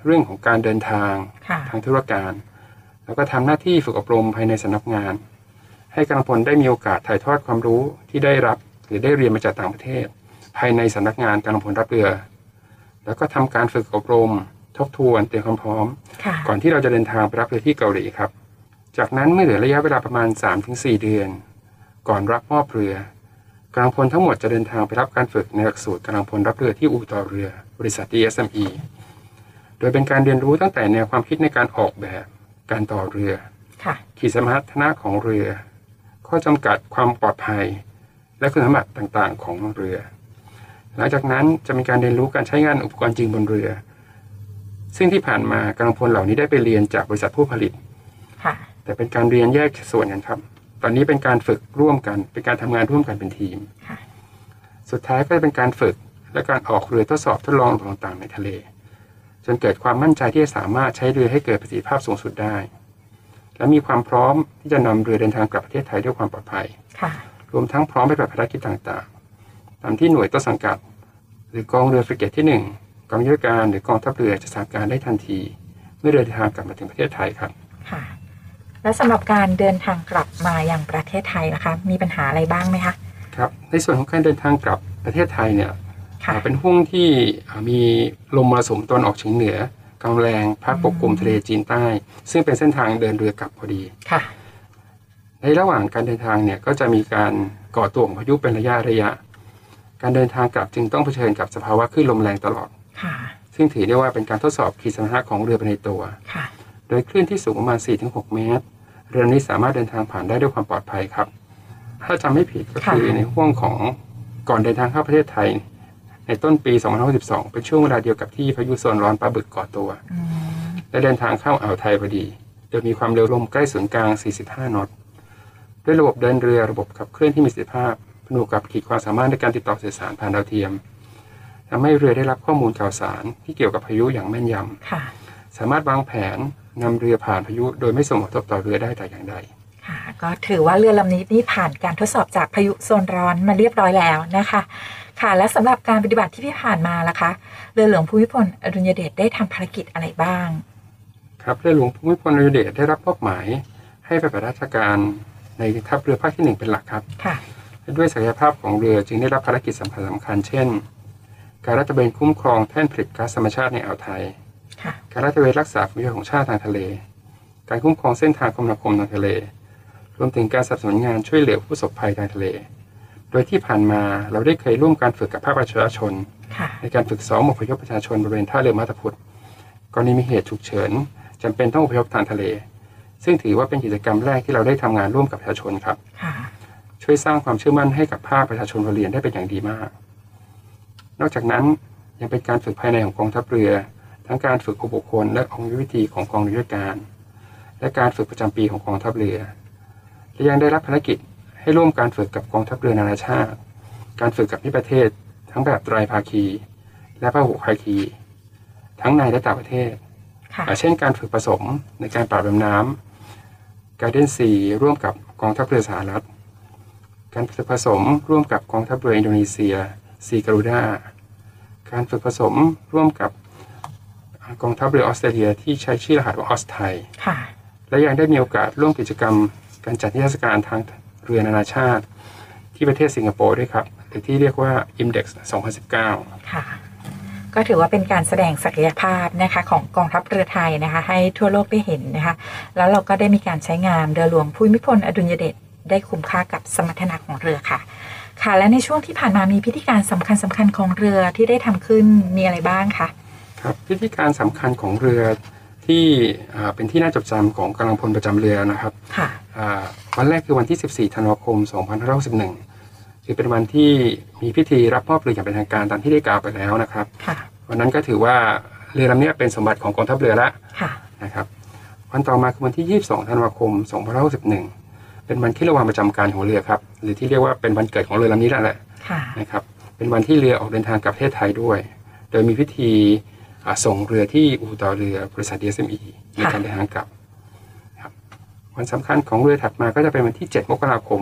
เรื่องของการเดินทางค่ะทางธุรการ แล้วก็ทำหน้าที่ฝึกอบรมภายในสำนักงาน ให้กำลังพลได้มีโอกาสถ่ายทอดความรู้ที่ได้รับหรือได้เรียนมาจากต่างประเทศ ภายในสำนักงานกำลังพลรับเรือ แล้วก็ทำการฝึกอบรม ทบทวนเตรียมความพร้อมค่ะก่อนที่เราจะเดินทางไปรับเรือที่เกาหลีครับ จากนั้นเมื่อเหลือระยะเวลาประมาณ 3-4 เดือน ก่อนรับมอบเรือกำลังพลทั้งหมดจะเดินทางไปรับการฝึกในหลักสูตรกำลังพลรับเรือที่อู่ต่อเรือบริษัท DSME โดยเป็นการเรียนรู้ตั้งแต่แนวความคิดในการออกแบบ การต่อเรือค่ะขีดสมรรถนะของเรือ ข้อจำกัดความปลอดภัย และคุณสมบัติต่างๆ ของเรือ หลังจากนั้นจะมีการเรียนรู้การใช้งานอุปกรณ์จริงบนเรือ ซึ่งที่ผ่านมากำลังพลเหล่านี้ได้ไปเรียนจากบริษัทผู้ผลิต ค่ะ แต่เป็นการเรียนแยกส่วนกันครับ ตอนนี้เป็นการฝึกร่วมกัน เป็นการทำงานร่วมกันเป็นทีม ค่ะ สุดท้ายก็จะเป็นการฝึกและการออกเรือทดสอบทดลองต่างๆในทะเล จนเกิดความมั่นใจที่จะสามารถใช้เรือให้เกิดประสิทธิภาพสูงสุดได้ และมีความพร้อมที่จะนำเรือเดินทางกลับประเทศไทยด้วยความปลอดภัย ค่ะ รวมทั้งพร้อมปฏิบัติภารกิจต่างๆ ตามที่หน่วยต้นสังกัด หรือกองเรือฟริเกตที่หนึ่ง กองยุทธการหรือกองทัพเรือจะสั่งการได้ทันที เมื่อเรือเดินทางกลับมาถึงประเทศไทยครับค่ะ และสำหรับการเดินทางกลับมาอย่างประเทศไทยนะคะ มีปัญหาอะไรบ้างไหมคะครับในส่วนของการเดินทางกลับประเทศไทยเนี่ยค่ะอ่าเป็นห่วงที่อ่ามีลมมรสุมตะวันออกเฉียงเหนือกำลังแรงพัดปกคลุมทะเลจีนใต้ ซึ่งเป็นเส้นทางเดินเรือกลับพอดีค่ะ ในระหว่างการเดินทางเนี่ยก็จะมีการก่อตัวของพายุเป็นระยะระยะ การเดินทางกลับจึงต้องเผชิญกับสภาวะคลื่นลมแรงตลอด ค่ะ ซึ่งถือได้ว่าเป็นการทดสอบขีดสมรรถนะของเรือไปในตัว ค่ะ โดยคลื่นที่สูงประมาณ 4-6 เมตร เรือนี้สามารถเดินทางผ่านได้ด้วยความปลอดภัยครับ ถ้าจำไม่ผิดก็คือค่ะในห่วงของก่อนเดินทางเข้าประเทศไทย ในต้นปี2562เป็นช่วงเวลาเดียวกับที่พายุโซนร้อนปลาบึกก่อตัวอืมและเดินทางเข้าอ่าวไทยพอดี โดยมีความเร็วลมใกล้ศูนย์กลาง 45 นอตด้วยระบบเดินเรือระบบขับเคลื่อนที่มีประสิทธิภาพผนวกกับขีดความสามารถในการติดต่อสื่อสารผ่านดาวเทียม ทำให้เรือได้รับข้อมูลข่าวสารที่เกี่ยวกับพายุอย่างแม่นยำค่ะสามารถวางแผนนำเรือผ่านพายุ โดยไม่ส่งผลกระทบต่อเรือได้แต่อย่างใดค่ะก็ถือว่าเรือลำนี้นี่ผ่านการทดสอบจากพายุโซนร้อนมาเรียบร้อยแล้วนะคะ ค่ะและสำหรับการปฏิบัติที่ผ่านมาล่ะคะ เรือหลวงภูมิพลอดุลยเดชได้ทำภารกิจอะไรบ้าง ครับเรือหลวงภูมิพลอดุลยเดชได้รับมอบหมาย ให้ไปปฏิบัติราชการในทัพเรือภาคที่หนึ่งเป็นหลักครับ ค่ะและด้วยศักยภาพของเรือจึงได้รับภารกิจสำคัญสำคัญๆเช่น การรัฐเวนคุ้มครองแท่นผลิตก๊าซธรรมชาติในอ่าวไทยค่ะการรัฐเวนรักษาผลประโยชน์ของชาติทางทะเล การคุ้มครองเส้นทางคมนาคมทางทะเล รวมถึงการสนับสนุนงานช่วยเหลือผู้ประสบภัยทางทะเล โดยที่ผ่านมาเราได้เคยร่วมการฝึกกับภาคประชาชนค่ะในการฝึกซ้อมอพยพประชาชนบริเวณท่าเรือมาตาพุทธกรณีมีเหตุฉุกเฉินจำเป็นต้องอพยพทางทะเล ซึ่งถือว่าเป็นกิจกรรมแรกที่เราได้ทำงานร่วมกับประชาชนครับค่ะช่วยสร้างความเชื่อมั่นให้กับภาคประชาชนพลเรือนได้เป็นอย่างดีมาก นอกจากนั้นยังเป็นการฝึกภายในของกองทัพเรือ ทั้งการฝึกอุปกรณ์และองค์วิธีของกองเรือการ และการฝึกประจำปีของกองทัพเรือและยังได้รับภารกิจให้ร่วมการฝึกกับกองทัพเรือนานาชาติ การฝึกกับที่ประเทศ ทั้งแบบไตรภาคี และพหุภาคี ทั้งในและต่างประเทศค่ะอาเช่นการฝึกผสมในการปราบดำน้ำการเดนซีร่วมกับกองทัพเรือสหรัฐ การฝึกผสมร่วมกับกองทัพเรืออินโดนีเซีย ซีการูดาการฝึกผสมร่วมกับกองทัพเรือออสเตรเลียที่ใช้ชื่อรหัสว่าออสไทยค่ะและยังได้มีโอกาสร่วมกิจกรรม การจัดนิทรรศการทางเรือนานาชาติ ที่ประเทศสิงคโปร์ด้วยครับ หรือที่เรียกว่า IMDEX 2019 ค่ะ ก็ถือว่าเป็นการแสดงศักยภาพนะคะของกองทัพเรือไทยนะคะ ให้ทั่วโลกได้เห็นนะคะ แล้วเราก็ได้มีการใช้งานเรือหลวงภูมิพลอดุลยเดชได้คุ้มค่ากับสมรรถนะของเรือค่ะ ค่ะ และในช่วงที่ผ่านมามีพิธีการสำคัญสคัญๆของเรือที่ได้ทำขึ้นมีอะไรบ้างคะครับพิธีการสำคัญของเรือที่อ่าเป็นที่น่าจดจำของกำลังพลประจำเรือนะครับค่ะอ่าวันแรกคือวันที่ 14 ธันวาคม 2561คือเป็นวันที่มีพิธีรับมอบเรืออย่างเป็นทางการตามที่ได้กล่าวไปแล้วนะครับค่ะวันนั้นก็ถือว่าเรือลำเนี้ยเป็นสมบัติของกองทัพเรือแล้วค่ะนะครับวันต่อมาคือวันที่ 22 ธันวาคม 2561 เป็นวันที่ระหว่างประจำการของเรือครับ หรือที่เรียกว่าเป็นวันเกิดของเรือลำนี้นั่นแหละค่ะนะครับ เป็นวันที่เรือออกเดินทางกลับประเทศไทยด้วย โดยมีพิธีอ่าส่งเรือที่อู่ต่อเรือบริษัท DSME ในการเดินทางกลับครับวันสำคัญของเรือถัดมาก็จะเป็นวันที่ 7 มกราคม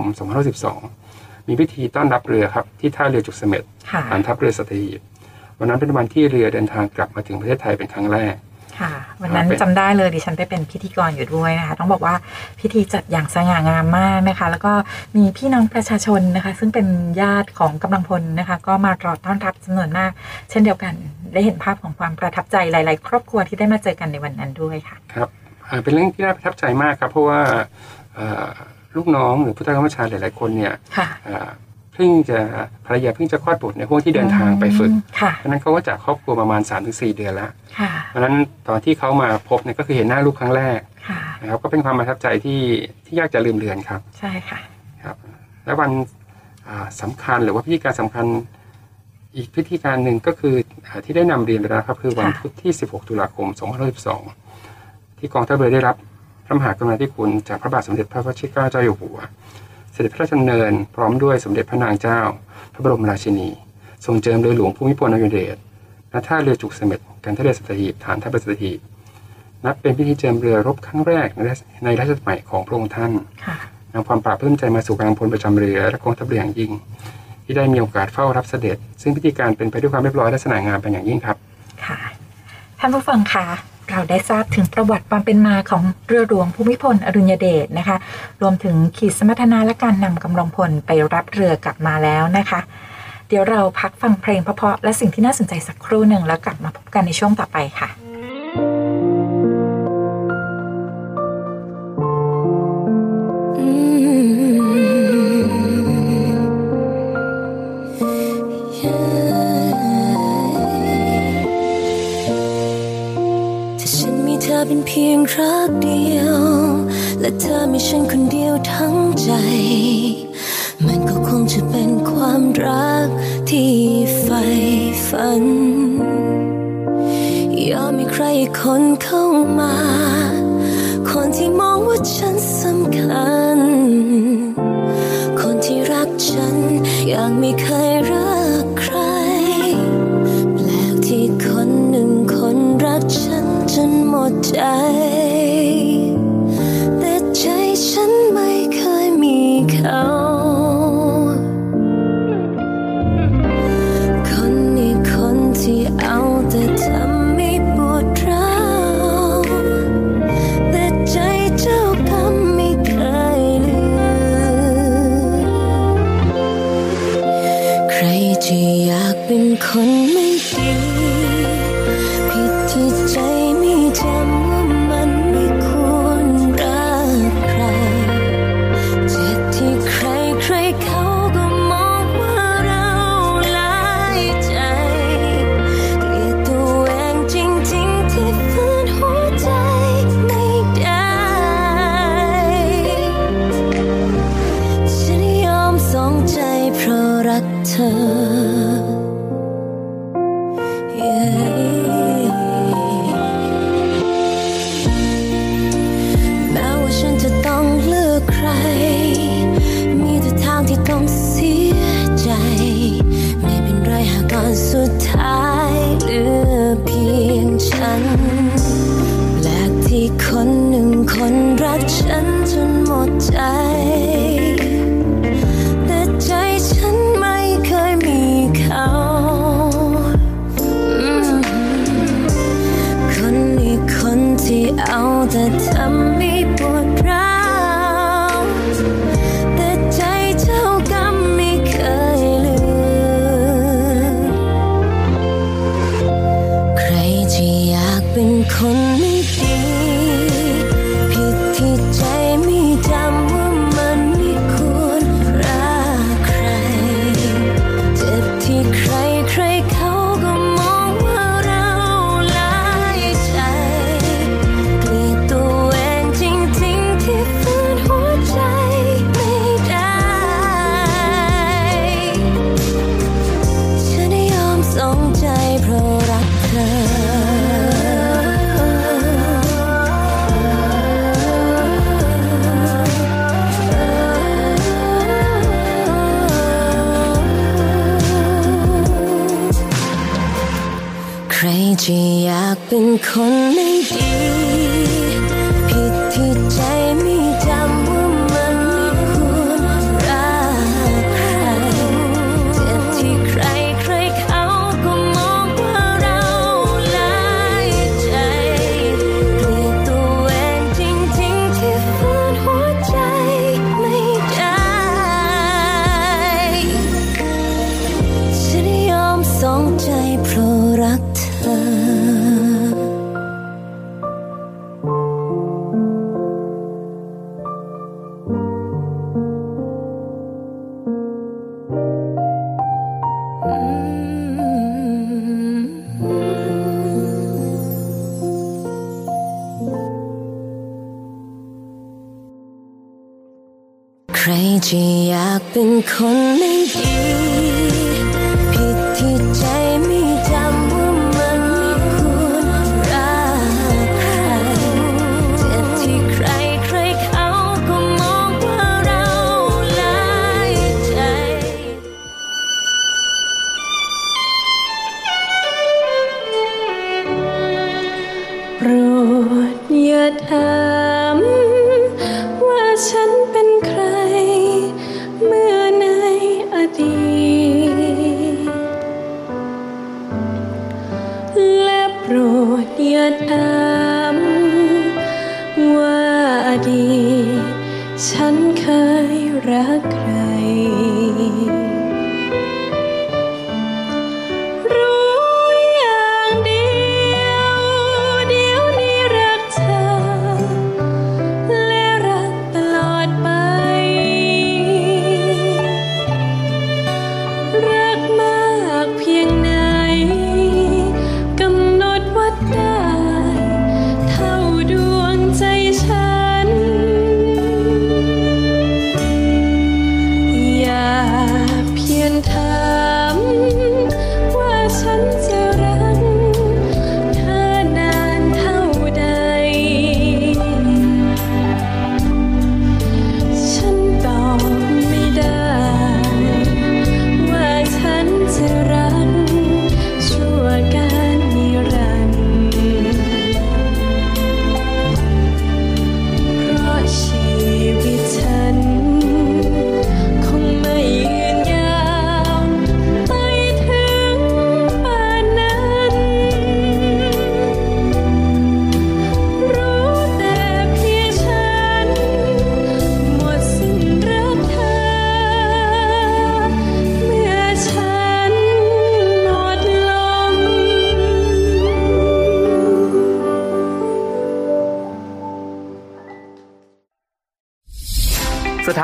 2512 มีพิธีต้อนรับเรือครับที่ท่าเรือจุกเสม็ดค่ะฐานทัพเรือสัตหีบ วันนั้นเป็นวันที่เรือเดินทางกลับมาถึงประเทศไทยเป็นครั้งแรก ค่ะ วันนั้นเป็นจำได้เลยดิฉันไปเป็นพิธีกรอยู่ด้วยนะคะ ต้องบอกว่าพิธีจัดอย่างสง่างามมากนะคะ แล้วก็มีพี่น้องประชาชนนะคะ ซึ่งเป็นญาติของกำลังพลนะคะ ก็มารอต้อนรับจำนวนมาก เช่นเดียวกันได้เห็นภาพของความประทับใจหลาย ๆ ครอบครัวที่ได้มาเจอกันในวันนั้นด้วยค่ะ ครับอ่าเป็นเรื่องที่น่าประทับใจมากครับ เพราะว่าอ่าลูกน้องหรือผู้ใต้บังคับบัญชาหลาย ๆ คนเนี่ยค่ะอ่า เพิ่งจะภรรยาเพิ่งจะคลอดบุตรในห่วงที่เดินทางไปฝึกค่ะเพราะฉะนั้นเขาก็จากครอบครัวประมาณ3-4เดือนแล้วค่ะเพราะฉะนั้นตอนที่เขามาพบเนี่ยก็คือเห็นหน้าลูกครั้งแรกค่ะนะครับก็เป็นความประทับใจที่ที่ยากจะลืมเลือนครับ ใช่ค่ะครับและวันอ่าสำคัญหรือว่าพิธีการสำคัญอีกพิธีการหนึ่งก็คืออาที่ได้นำเรียนไปแล้วครับคือวันค่ะพุธที่ 16 ตุลาคม 2512 ที่กองทัพเรือได้รับพระมหากรุณาธิคุณจากพระบาทสมเด็จพระวชิรเกล้าเจ้าอยู่หัว เสด็จพระราชดำเนินพร้อมด้วยสมเด็จพระนางเจ้า พระบรมราชินี ทรงเจิมเรือหลวงภูมิพลอดุลยเดชณท่าเรือจุกเสม็ดกันท่าเรือสัตหีบฐานทัพเรือสัตหีบนับเป็นพิธีเจิมเรือรบครั้งแรกในรัชในรัชสมัยของพระองค์ท่านค่ะนำความปราบปลื้มใจมาสู่กำลังพลประจำเรือและกองทัพเรืออย่างยิ่ง ที่ได้มีโอกาสเฝ้ารับเสด็จ ซึ่งพิธีการเป็นไปด้วยความเรียบร้อยและสง่างามเป็นอย่างยิ่งครับ ค่ะ ท่านผู้ฟังคะ เราได้ทราบถึงประวัติความเป็นมาของเรือหลวงภูมิพลอดุญเดชนะคะ รวมถึงขีดสมรรถนะและการนำกำลังพลไปรับเรือกลับมาแล้วนะคะ เดี๋ยวเราพักฟังเพลงเพราะๆและสิ่งที่น่าสนใจสักครู่หนึ่งแล้วกลับมาพบกันในช่วงต่อไปค่ะ เป็นเพียงรักเดียว และเธอมีฉันคนเดียวทั้งใจ มันก็คงจะเป็นความรักที่ใฝ่ฝัน ยอมมีใครคนเข้ามา คนที่มองว่าฉันสำคัญ คนที่รักฉันอย่างไม่เคยรัก ฉันจนหมดใจ จะอยากเป็นคนไม่ดี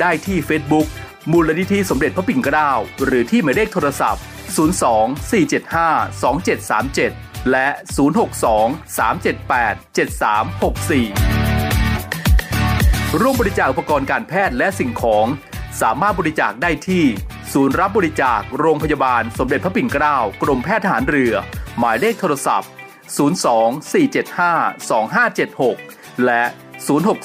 ได้ที่ Facebook มูลนิธิสมเด็จพระปิ่นเกล้าหรือที่หมายเลขโทรศัพท์ 02 475 2737 และ 062 378 7364 ร่วมบริจาคอุปกรณ์การแพทย์และสิ่งของ สามารถบริจาคได้ที่ ศูนย์รับบริจาคโรงพยาบาลสมเด็จพระปิ่นเกล้ากรมแพทย์ทหารเรือ หมายเลขโทรศัพท์ 02 475 2576 และ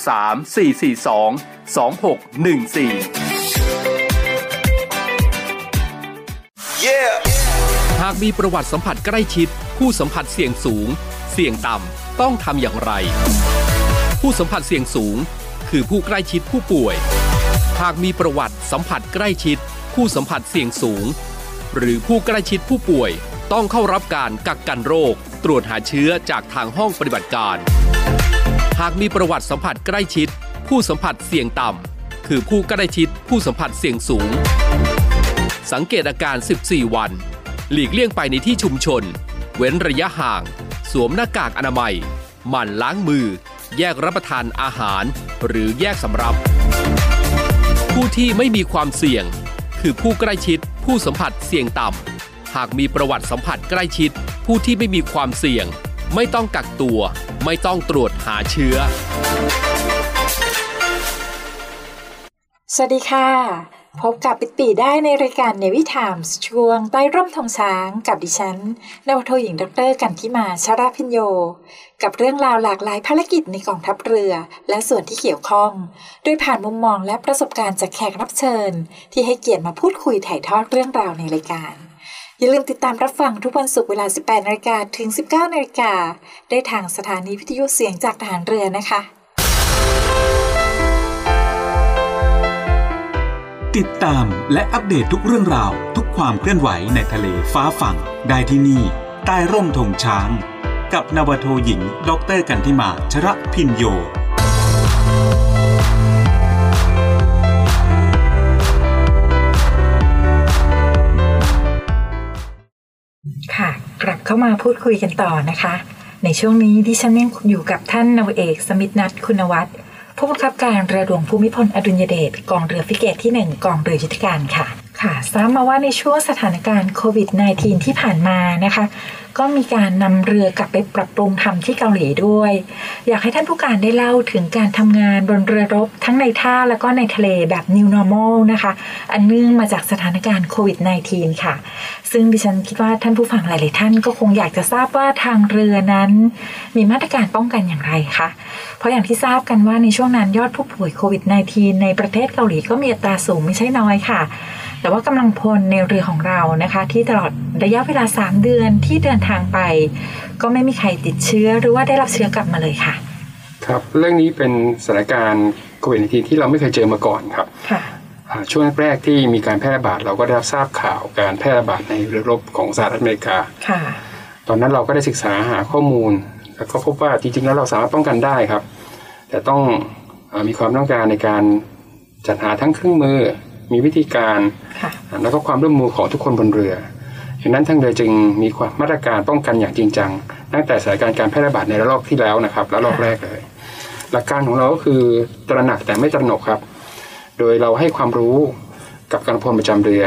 063 442 2614หากมีประวัติสัมผัสใกล้ชิด ผู้สัมผัสเสี่ยงสูง เสี่ยงต่ำต้องทำอย่างไร ผู้สัมผัสเสี่ยงสูง คือผู้ใกล้ชิดผู้ป่วย หากมีประวัติสัมผัสใกล้ชิด ผู้สัมผัสเสี่ยงสูง หรือผู้ใกล้ชิดผู้ป่วยต้องเข้ารับการกักกันโรค ตรวจหาเชื้อจากทางห้องปฏิบัติการ หากมีประวัติสัมผัสใกล้ชิด ผู้สัมผัสเสี่ยงต่ำ คือผู้ใกล้ชิดผู้สัมผัสเสี่ยงสูง สังเกตอาการ 14 วัน หลีกเลี่ยงไปในที่ชุมชน เว้นระยะห่าง สวมหน้ากากอนามัย หมั่นล้างมือ แยกรับประทานอาหาร หรือแยกสำรับ ผู้ที่ไม่มีความเสี่ยง คือผู้ใกล้ชิดผู้สัมผัสเสี่ยงต่ำ หากมีประวัติสัมผัสใกล้ชิด ผู้ที่ไม่มีความเสี่ยง ไม่ต้องกักตัว ไม่ต้องตรวจหาเชื้อ สวัสดีค่ะ พบกับปิติได้ในรายการเนวิทามช่วงใต้ร่มธงช้างกับดิฉันนวทหญิงดรกันทิมาชราพิญโย กับเรื่องราวหลากหลายภารกิจในกองทัพเรือ และส่วนที่เกี่ยวข้อง โดยผ่านมุมมองและประสบการณ์จากแขกรับเชิญ ที่ให้เกียรติมาพูดคุยถ่ายทอดเรื่องราวในรายการ อย่าลืมติดตามรับฟังทุกวันศุกร์เวลา 18นาฬิกาถึง 19นาฬิกาได้ทางสถานีวิทยุเสียงจากทหารเรือนะคะ ติดตามและอัปเดตทุกเรื่องราว ทุกความเคลื่อนไหวในทะเลฟ้าฝั่ง ได้ที่นี่ ใต้ร่มธงช้าง กับนาวโทหญิง ดรกันทิมาชระพินโยค่ะ กลับเข้ามาพูดคุยกันต่อนะคะ ในช่วงนี้ดิฉันยังอยู่กับท่านนาวเอก สมิทธนัทคุณวัฒน์ ผู้บังคับการเรือหลวงภูมิพลอดุลยเดชกองเรือฟิเกตที่ 1 กองเรือยุทธการค่ะ ค่ะทราบมาว่าในช่วงสถานการณ์โควิด -19 ที่ผ่านมานะคะ ก็มีการนำเรือกลับไปปรับปรุงทำที่เกาหลีด้วย อยากให้ท่านผู้การได้เล่าถึงการทำงานบนเรือรบทั้งในท่าแล้วก็ในทะเลแบบ New Normal นะคะ อันเนื่องมาจากสถานการณ์โควิด -19 ค่ะ ซึ่งดิฉันคิดว่าท่านผู้ฟังหลาย ๆ ท่านก็คงอยากจะทราบว่าทางเรือนั้น มีมาตรการป้องกันอย่างไรคะเพราะอย่างที่ทราบกันว่าในช่วงนั้นยอดผู้ป่วยโควิด -19 ในประเทศเกาหลีก็มีอัตราสูงไม่ใช่น้อยค่ะ แต่ว่ากำลังพลในเรือของเรานะคะ ที่ตลอดระยะเวลา 3 เดือนที่เดินทางไป ก็ไม่มีใครติดเชื้อหรือว่าได้รับเชื้อกลับมาเลยค่ะ ครับเรื่องนี้เป็นสถานการณ์โควิด19ที่เราไม่เคยเจอมาก่อนครับค่ะอ่าช่วงแรกๆที่มีการแพร่ระบาดเราก็ได้รับทราบข่าวการแพร่ระบาดในเรือรบของสหรัฐอเมริกาค่ะ ตอนนั้นเราก็ได้ศึกษาหาข้อมูล แล้วก็พบว่าจริงๆ แล้วเราสามารถป้องกันได้ครับ แต่ต้องเออมีความต้องการในการจัดหาทั้งเครื่องมือ มีวิธีการค่ะแล้วก็ความร่วมมือของทุกคนบนเรือดังนั้นทางเรือจึงมีความมาตรการป้องกันอย่างจริงจังตั้งแต่สถานการณ์การแพร่ระบาดในระลอกที่แล้วนะครับระลอกแรกเลย หลักการของเราก็คือตระหนักแต่ไม่ตระหนกครับ โดยเราให้ความรู้กับกำลังพลประจำเรือ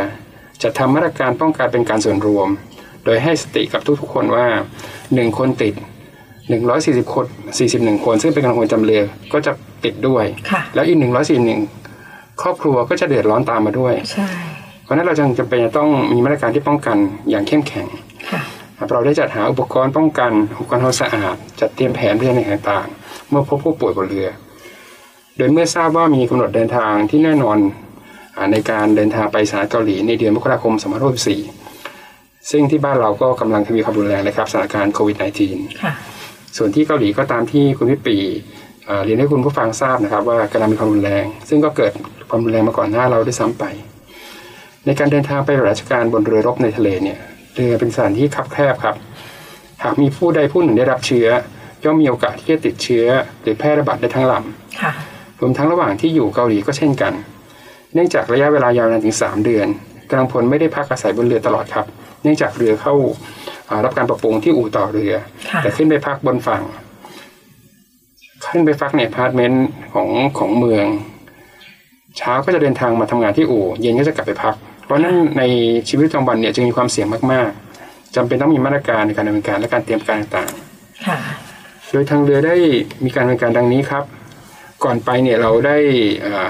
จะทำมาตรการป้องกันเป็นการส่วนรวม โดยให้สติกับทุกๆคนว่า 1 คนติด 140 คน 41 คน ซึ่งเป็นกำลังพลประจำเรือก็จะติดด้วยค่ะแล้วอีก 141 ครอบครัวก็จะเดือดร้อนตามมาด้วยใช่เพราะฉะนั้นเราจึงจำเป็นจะต้องมีมาตรการที่ป้องกันอย่างเข้มแข็งค่ะเราได้จัดหาอุปกรณ์ป้องกันอุปกรณ์ทำความสะอาด จัดเตรียมแผนเรื่องต่างๆ เมื่อพบผู้ป่วยบนเรือ โดยเมื่อทราบว่ามีกำหนดเดินทางที่แน่นอนอาในการเดินทางไปสหรัฐเกาหลีในเดือนมกราคม2564ซึ่งที่บ้านเราก็กำลังทวีความรุนแรงนะครับสถานการณ์โควิด -19 ค่ะส่วนที่เกาหลีก็ตามที่คุณพิปี เอ่อเรียนให้คุณผู้ฟังทราบนะครับ ว่ากำลังมีความรุนแรง ซึ่งก็เกิดความรุนแรงมาก่อนหน้าเราด้วยซ้ำไป ในการเดินทางไปปฏิบัติราชการบนเรือรบในทะเลเนี่ยเรือเป็นสถานที่คับแคบครับ หากมีผู้ใดผู้หนึ่งได้รับเชื้อย่อมมีโอกาสที่จะติดเชื้อ หรือแพร่ระบาดได้ทั้งลค่ะำรวมทั้งระหว่างที่อยู่เกาหลีก็เช่นกัน เนื่องจากระยะเวลายาวนานถึง 3 เดือนกำลังพลไม่ได้พักอาศัยบนเรือตลอดครับ เนื่องจากเรือเข้าอ่ารับการปรับปรุงที่อู่ต่อเรือค่ะแต่ขึ้นไปพักบนฝั่ง ขึ้นไปพักในอพาร์ตเมนต์ของของเมือง เช้าก็จะเดินทางมาทำงานที่อู่เย็นก็จะกลับไปพัก เพราะฉะนั้นในชีวิตประจำวันเนี่ยจึงมีความเสี่ยงมากๆจำเป็นต้องมีมาตรการในการดำเนินการและการเตรียมการต่างค่ะๆโดยทางเรือได้มีการดำเนินการดังนี้ครับ ก่อนไปเนี่ยเราได้เอ่อ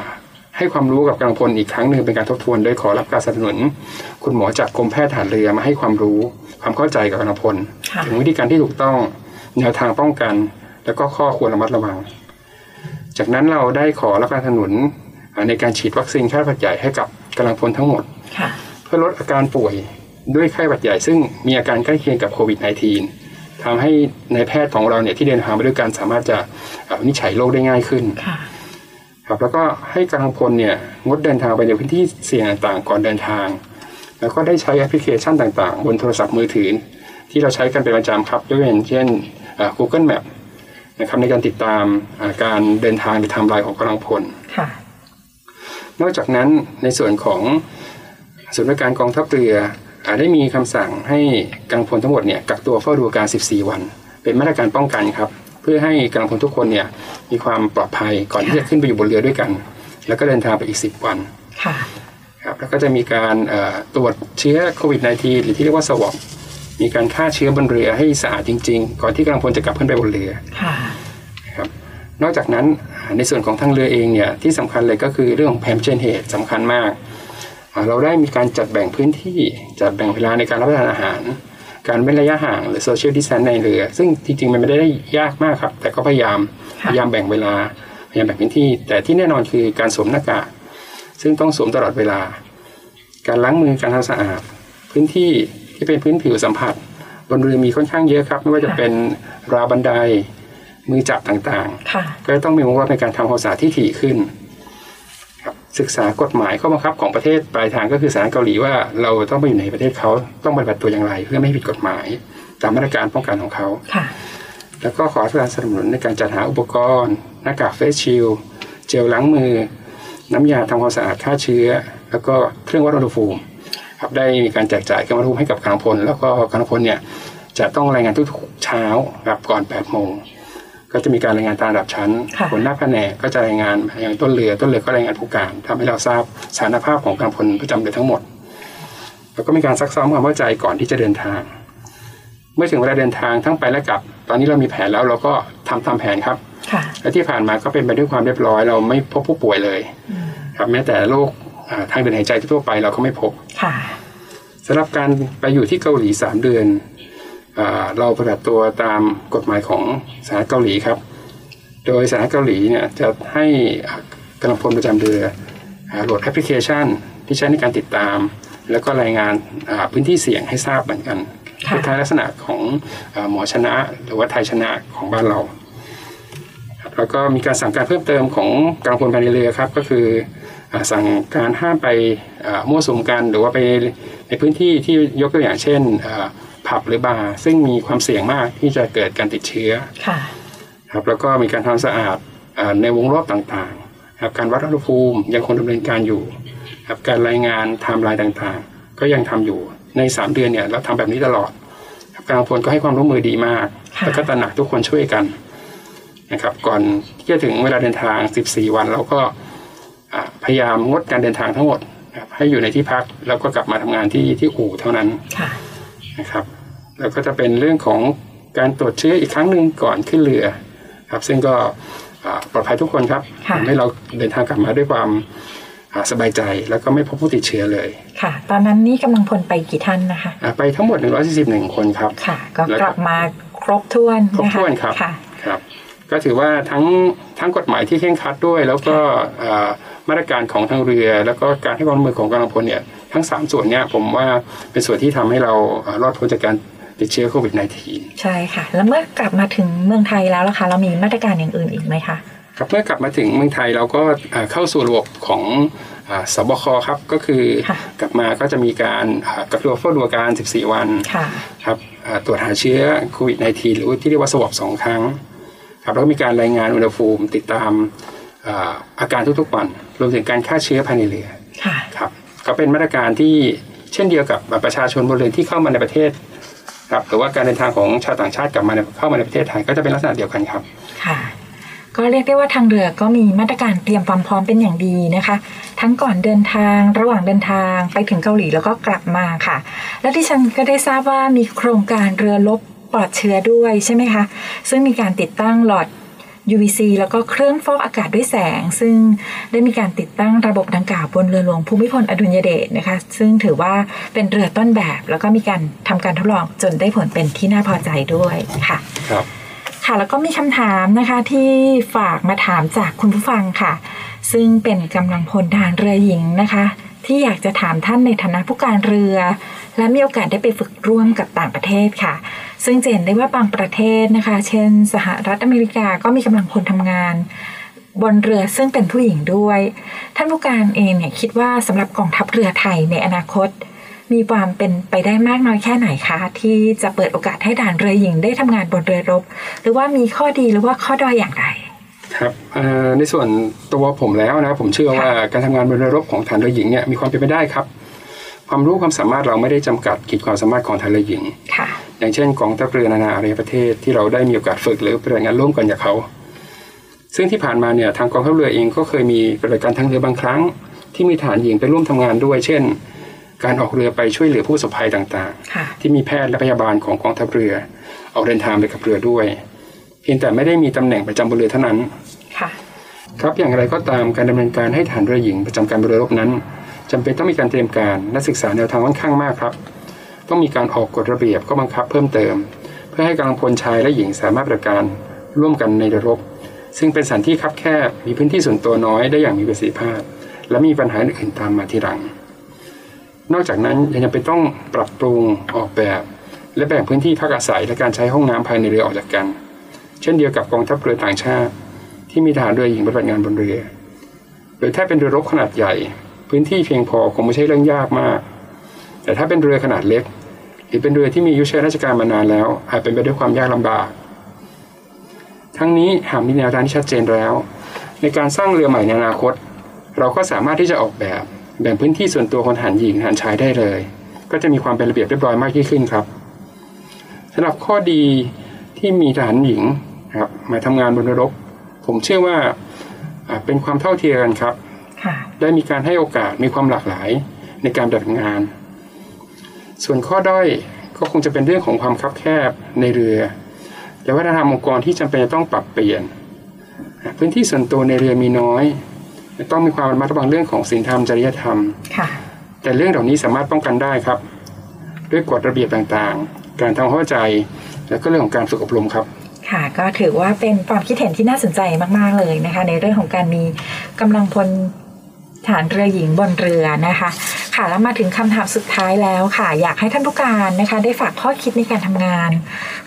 ให้ความรู้กับกำลังพลอีกครั้งหนึ่งเป็นการทบทวนโดยขอรับการสนับสนุน คุณหมอจากกรมแพทย์ทหารเรือมาให้ความรู้ความเข้าใจกับกำลังพลค่ะถึงวิธีการที่ถูกต้องแนวทางป้องกัน แล้วก็ข้อควรระมัดระวัง จากนั้นเราได้ขอรับการสนับสนุนอ่าในการฉีดวัคซีนไข้หวัดใหญ่ให้กับกำลังพลทั้งหมดค่ะเพื่อลดอาการป่วยด้วยไข้หวัดใหญ่ซึ่งมีอาการใกล้เคียงกับโควิด -19 ทำให้นายแพทย์ของเราเนี่ยที่เดินทางไปด้วยกันสามารถจะเอ่อวินิจฉัยโรคได้ง่ายขึ้นค่ะครับแล้วก็ให้กำลังพลเนี่ยงดเดินทางไปในพื้นที่เสี่ยงต่างๆก่อนเดินทาง แล้วก็ได้ใช้แอปพลิเคชันต่างๆ บนโทรศัพท์มือถือ ที่เราใช้กันเป็นประจำครับด้วยเช่นเอ่อ Google Map นะครับในการติดตามอ่าการเดินทางในไทม์ไลน์ของกำลังพลค่ะนอกจากนั้นในส่วนของศูนย์บริการกองทัพเรืออาได้มีคำสั่งให้กำลังพลทั้งหมดเนี่ยกักตัวเฝ้าดูอาการ 14 วัน เป็นมาตรการป้องกันครับ เพื่อให้กำลังพลทุกคนเนี่ยมีความปลอดภัยก่อนที่จะขึ้นไปอยู่บนเรือด้วยกัน แล้วก็เดินทางไปอีก 10 วันค่ะครับแล้วก็จะมีการเอ่อตรวจเชื้อโควิด -19 หรือที่เรียกว่าสวอป มีการฆ่าเชื้อบนเรือให้สะอาดจริง ๆ ก่อนที่กำลังพลจะกลับขึ้นไปบนเรือค่ะนะครับนอกจากนั้นอ่าในส่วนของทางเรือเองเนี่ยที่สำคัญเลยก็คือเรื่องของแพมเชนเหตุสำคัญมากอ่าเราได้มีการจัดแบ่งพื้นที่จัดแบ่งเวลาในการรับประทานอาหาร การเว้นระยะห่างหรือ social distance ในเรือ ซึ่งจริงๆ มันไม่ได้ยากมากครับ แต่ก็พยายามค่ะพยายามแบ่งเวลาพยายามแบ่งพื้นที่ แต่ที่แน่นอนคือการสวมหน้ากากซึ่งต้องสวมตลอดเวลา การล้างมือการทำสะอาดพื้นที่ ที่เป็นพื้นผิวสัมผัส บนเรือมีค่อนข้างเยอะครับ ไม่ว่าจะเป็นราวบันไดมือจับต่างๆค่ะก็ต้องมีวงรอบในการทำความสะอาดที่ถี่ขึ้นครับศึกษากฎหมายข้อบังคับของประเทศปลายทางก็คือสารเกาหลีว่าเราต้องไปอยู่ในประเทศเขาต้องปฏิบัติตัวอย่างไร เพื่อไม่ให้ผิดกฎหมาย ตามมาตรการป้องกันของเขาค่ะแล้วก็ขอการสนับสนุนในการจัดหาอุปกรณ์ หน้ากากเฟสชิลด์เจลล้างมือ น้ำยาทำความสะอาดฆ่าเชื้อ แล้วก็เครื่องวัดอุณหภูมิ ครับได้มีการแจกจ่ายเครื่องวัดอุณหภูมิให้กับกำลังพล แล้วก็กำลังพลเนี่ยจะต้องรายงานทุกๆเช้าครับก่อน8โมงก็จะมีการรายงานตามระดับชั้นค่ะหัวหน้าแผนกก็จะรายงานอย่างต้นเรือต้นเรือก็รายงานผู้การทำให้เราทราบสถานภาพของกำลังพลประจำเรือทั้งหมด แล้วก็มีการซักซ้อมความเข้าใจก่อนที่จะเดินทาง เมื่อถึงเวลาเดินทางทั้งไปและกลับ ตอนนี้เรามีแผนแล้วเราก็ทำตามแผนครับค่ะและที่ผ่านมาก็เป็นไปด้วยความเรียบร้อย เราไม่พบผู้ป่วยเลย ครับแม้แต่โรคอ่า ทางเดินหายใจทั่วไปเราก็ไม่พบค่ะสำหรับการไปอยู่ที่เกาหลีสามเดือนอาเราปฏิบัติตัวตามกฎหมายของสหรัฐเกาหลีครับ โดยสหรัฐเกาหลีเนี่ยจะให้อ่ากำลังพลประจำเรืออ่าโหลดแอปพลิเคชันที่ใช้ในการติดตาม แล้วก็รายงานอ่าพื้นที่เสี่ยงให้ทราบเหมือนกันค่ะคล้ายๆลักษณะของอาหมอชนะ หรือว่าไทยชนะของบ้านเราครับแล้วก็มีการสั่งการเพิ่มเติมของกำลังพลภายในเรือครับ ก็คืออา สั่งการห้ามไปอ่ามั่วสุมกันหรือว่าไปในพื้นที่ที่ยกตัวอย่างเช่นอ่าผับหรือบาร์ซึ่งมีความเสี่ยงมากที่จะเกิดการติดเชื้อค่ะครับแล้วก็มีการทำความสะอาดอ่าในวงรอบต่างๆครับการวัดอุณหภูมิยังคงดำเนินการอยู่ครับการรายงานไทม์ไลน์ต่างๆ ก็ยังทำอยู่ใน 3 เดือนเนี่ยเราทำแบบนี้ตลอดครับกำลังพลก็ให้ความร่วมมือดีมากค่ะแล้วก็ตระหนักทุกคนช่วยกันนะครับ ก่อนที่จะถึงเวลาเดินทาง 14 วันเราก็อ่า พยายามงดการเดินทางทั้งหมดครับให้อยู่ในที่พักแล้วก็กลับมาทำงานที่ที่อู่เท่านั้นค่ะนะครับ แล้วก็จะเป็นเรื่องของการตรวจเชื้ออีกครั้งหนึ่งก่อนขึ้นเรือครับซึ่งก็อ่าปลอดภัยทุกคนครับค่ะทำให้เราเดินทางกลับมาด้วยความอ่าสบายใจแล้วก็ไม่พบผู้ติดเชื้อเลย ค่ะ ตอนนั้นนี่กำลังพลไปกี่ท่านนะคะอ่าไปทั้งหมด 141 คนครับค่ะ ก็แล้วก็กลับมาครบถ้วนครบนะคะถ้วนครับค่ะครับ ก็ถือว่าทั้งทั้งกฎหมายที่เคร่งครัดด้วย แล้วก็อ่า มาตรการของทางเรือ แล้วก็การให้ความร่วมมือของกำลังพลเนี่ยทั้งสามส่วนเนี่ยผมว่าเป็นส่วนที่ทำให้เราอ่ารอดพ้นจากการติดเชื้อโควิด -19 ใช่ค่ะ แล้วเมื่อกลับมาถึงเมืองไทยแล้วล่ะคะเรามีมาตรการอย่างอื่นอีกไหมคะครับเมื่อกลับมาถึงเมืองไทยเราก็อ่าเข้าสู่ระบบของอ่าสบคครับก็คือค่ะกลับมาก็จะมีการอ่ากักตัวเฝ้าดูอาการ 14 วันค่ะครับอ่าตรวจหาเชื้อโควิด -19 หรือที่เรียกว่าสวอปสองครั้งครับแล้วก็มีการรายงานอุณหภูมิติดตามอ่าอาการทุกๆวัน รวมถึงการฆ่าเชื้อภายในเรือค่ะครับก็เป็นมาตรการที่เช่นเดียวกับประชาชนบนเรือที่เข้ามาในประเทศครับหรือว่าการเดินทางของชาวต่างชาติกลับมาในเข้ามาในประเทศไทยก็จะเป็นลักษณะเดียวกันครับค่ะก็เรียกได้ว่าทางเรือก็มีมาตรการเตรียมความพร้อมเป็นอย่างดีนะคะ ทั้งก่อนเดินทางระหว่างเดินทางไปถึงเกาหลีแล้วก็กลับมาค่ะ และที่ฉันก็ได้ทราบว่ามีโครงการเรือลบปลอดเชื้อด้วยใช่ไหมคะ ซึ่งมีการติดตั้งหลอด UVC แล้วก็เครื่องฟอกอากาศด้วยแสง ซึ่งได้มีการติดตั้งระบบดังกล่าวบนเรือหลวงภูมิพลอดุลยเดชนะคะ ซึ่งถือว่าเป็นเรือต้นแบบ แล้วก็มีการทำการทดลองจนได้ผลเป็นที่น่าพอใจด้วยค่ะครับค่ะแล้วก็มีคำถามนะคะที่ฝากมาถามจากคุณผู้ฟังค่ะ ซึ่งเป็นกำลังพลทหารเรือหญิงนะคะ ที่อยากจะถามท่านในฐานะผู้การเรือ และมีโอกาสได้ไปฝึกร่วมกับต่างประเทศค่ะ ซึ่งเห็นได้ว่าบางประเทศนะคะ เช่น สหรัฐอเมริกาก็มีกำลังพลทำงาน บนเรือซึ่งเป็นผู้หญิงด้วย ท่านผู้การเองเนี่ยคิดว่าสำหรับกองทัพเรือไทยในอนาคต มีความเป็นไปได้มากน้อยแค่ไหนคะ ที่จะเปิดโอกาสให้ด่านเรือหญิงได้ทำงานบนเรือรบ หรือว่ามีข้อดีหรือว่าข้อด้อยอย่างไร ครับเอ่อในส่วนตัวผมแล้วนะผมเชื่อว่าการทำงานบนเรือรบของฐานเรือหญิงเนี่ยมีความเป็นไปได้ครับ ความรู้ความสามารถเราไม่ได้จำกัดขีดความสามารถของฐานเรือหญิงค่ะอย่างเช่นกองทัพเรือนานาอารยประเทศที่เราได้มีโอกาสฝึกหรือปฏิบัติงานร่วมกันกับเขา ซึ่งที่ผ่านมาเนี่ยทางกองทัพเรือเองก็เคยมีปฏิบัติการทางเรือบางครั้ง ที่มีฐานหญิงไปร่วมทำงานด้วย เช่น การออกเรือไปช่วยเหลือผู้ประสบภัยต่างค่ะๆที่มีแพทย์และพยาบาลของกองทัพเรือออกเดินทางไปกับเรือด้วย เพียงแต่ไม่ได้มีตำแหน่งประจำบนเรือเท่านั้นค่ะครับอย่างไรก็ตามการดำเนินการให้ฐานเรือหญิงประจำการบนเรือรบนั้นจำเป็นต้องมีการเตรียมการและศึกษาแนวทางค่อนข้างมากครับ ต้องมีการออกกฎระเบียบก็บังคับเพิ่มเติม เพื่อให้กำลังพลชายและหญิงสามารถปฏิบัติการร่วมกันในเรือรบซึ่งเป็นสถานที่คับแคบมีพื้นที่ส่วนตัวน้อยได้อย่างมีประสิทธิภาพ และมีปัญหาอื่นๆตามมาทีหลัง นอกจากนั้นยังจำเป็นต้องปรับปรุงออกแบบ และแบ่งพื้นที่พักอาศัยและการใช้ห้องน้ำภายในเรือออกจากกัน เช่นเดียวกับกองทัพเรือต่างชาติ ที่มีทหารเรือหญิงปฏิบัติงานบนเรือโดยถ้าเป็นเรือรบขนาดใหญ่ พื้นที่เพียงพอคงไม่ใช่เรื่องยากมาก แต่ถ้าเป็นเรือขนาดเล็ก หรือเป็นเรือที่มีอายุใช้ราชการมานานแล้ว อาจเป็นไปด้วยความยากลำบาก ทั้งนี้หากมีแนวทางที่ชัดเจนแล้ว ในการสร้างเรือใหม่ในอนาคต เราก็สามารถที่จะออกแบบแบ่งพื้นที่ส่วนตัวคนหารหญิงหารชายได้เลย ก็จะมีความเป็นระเบียบเรียบร้อยมากยิ่งขึ้นครับสำหรับข้อดีที่มีทหารหญิง นะครับมาทำงานบนเรือรบผมเชื่อว่าอ่าเป็นความเท่าเทียมกันครับค่ะได้มีการให้โอกาสมีความหลากหลายในการปฏิบัติงาน ส่วนข้อด้อยก็คงจะเป็นเรื่องของความคับแคบในเรือ และวัฒนธรรมองค์กรที่จำเป็นจะต้องปรับเปลี่ยน พื้นที่ส่วนตัวในเรือมีน้อย ต้องมีความระมัดระวังเรื่องของศีลธรรมจริยธรรมค่ะแต่เรื่องเหล่านี้สามารถป้องกันได้ครับ ด้วยกฎระเบียบต่างๆ การทำความเข้าใจ และก็เรื่องของการฝึกอบรมครับ ค่ะก็ถือว่าเป็นความคิดเห็นที่น่าสนใจมากๆเลยนะคะ ในเรื่องของการมีกำลังพลฐานเรือหญิงบนเรือนะคะ ค่ะแล้วมาถึงคำถามสุดท้ายแล้วค่ะ อยากให้ท่านผู้การนะคะ ได้ฝากข้อคิดในการทำงาน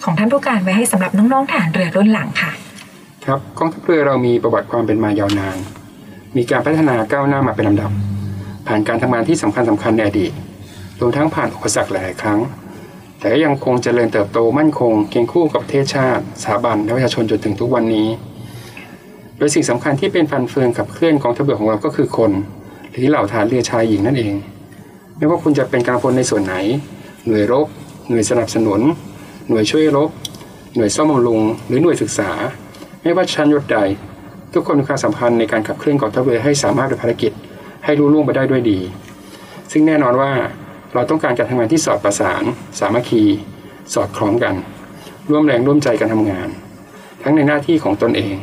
ของท่านผู้การไว้ให้สำหรับน้องๆฐานเรือรุ่นหลังค่ะ ครับกองทัพเรือเรามีประวัติความเป็นมายาวนาน มีการพัฒนาก้าวหน้ามาเป็นลำดับ ผ่านการทำงานที่สำคัญสคัญในอดีตรวมทั้งผ่านอุปสรรคหลายๆครั้ง แต่ก็ยังคงเจริญเติบโตมั่นคง เคียงคู่กับประเทศชาติสถาบันและประชาชนจนถึงทุกวันนี้ โดยสิ่งสำคัญที่เป็นฟันเฟืองขับเคลื่อนกองทัพเรือของเราก็คือคน หรือเหล่าฐานเรือชายหญิงนั่นเอง ไม่ว่าคุณจะเป็นกำลังพลในส่วนไหน หน่วยรบ หน่วยสนับสนุน หน่วยช่วยรบ หน่วยซ่อมบำรุง หรือหน่วยศึกษา ไม่ว่าชั้นยศใด ทุกคนมีความสำคัญในการขับเคลื่อนกองทัพเรือให้สามารถดำเนินภารกิจให้รุ่ล่วงไปได้ด้วยดี ซึ่งแน่นอนว่า เราต้องการการทำงานที่สอดประสาน สามัคคี สอดคล้องกัน ร่วมแรงร่วมใจกันทำงาน ทั้งในหน้าที่ของตนเอง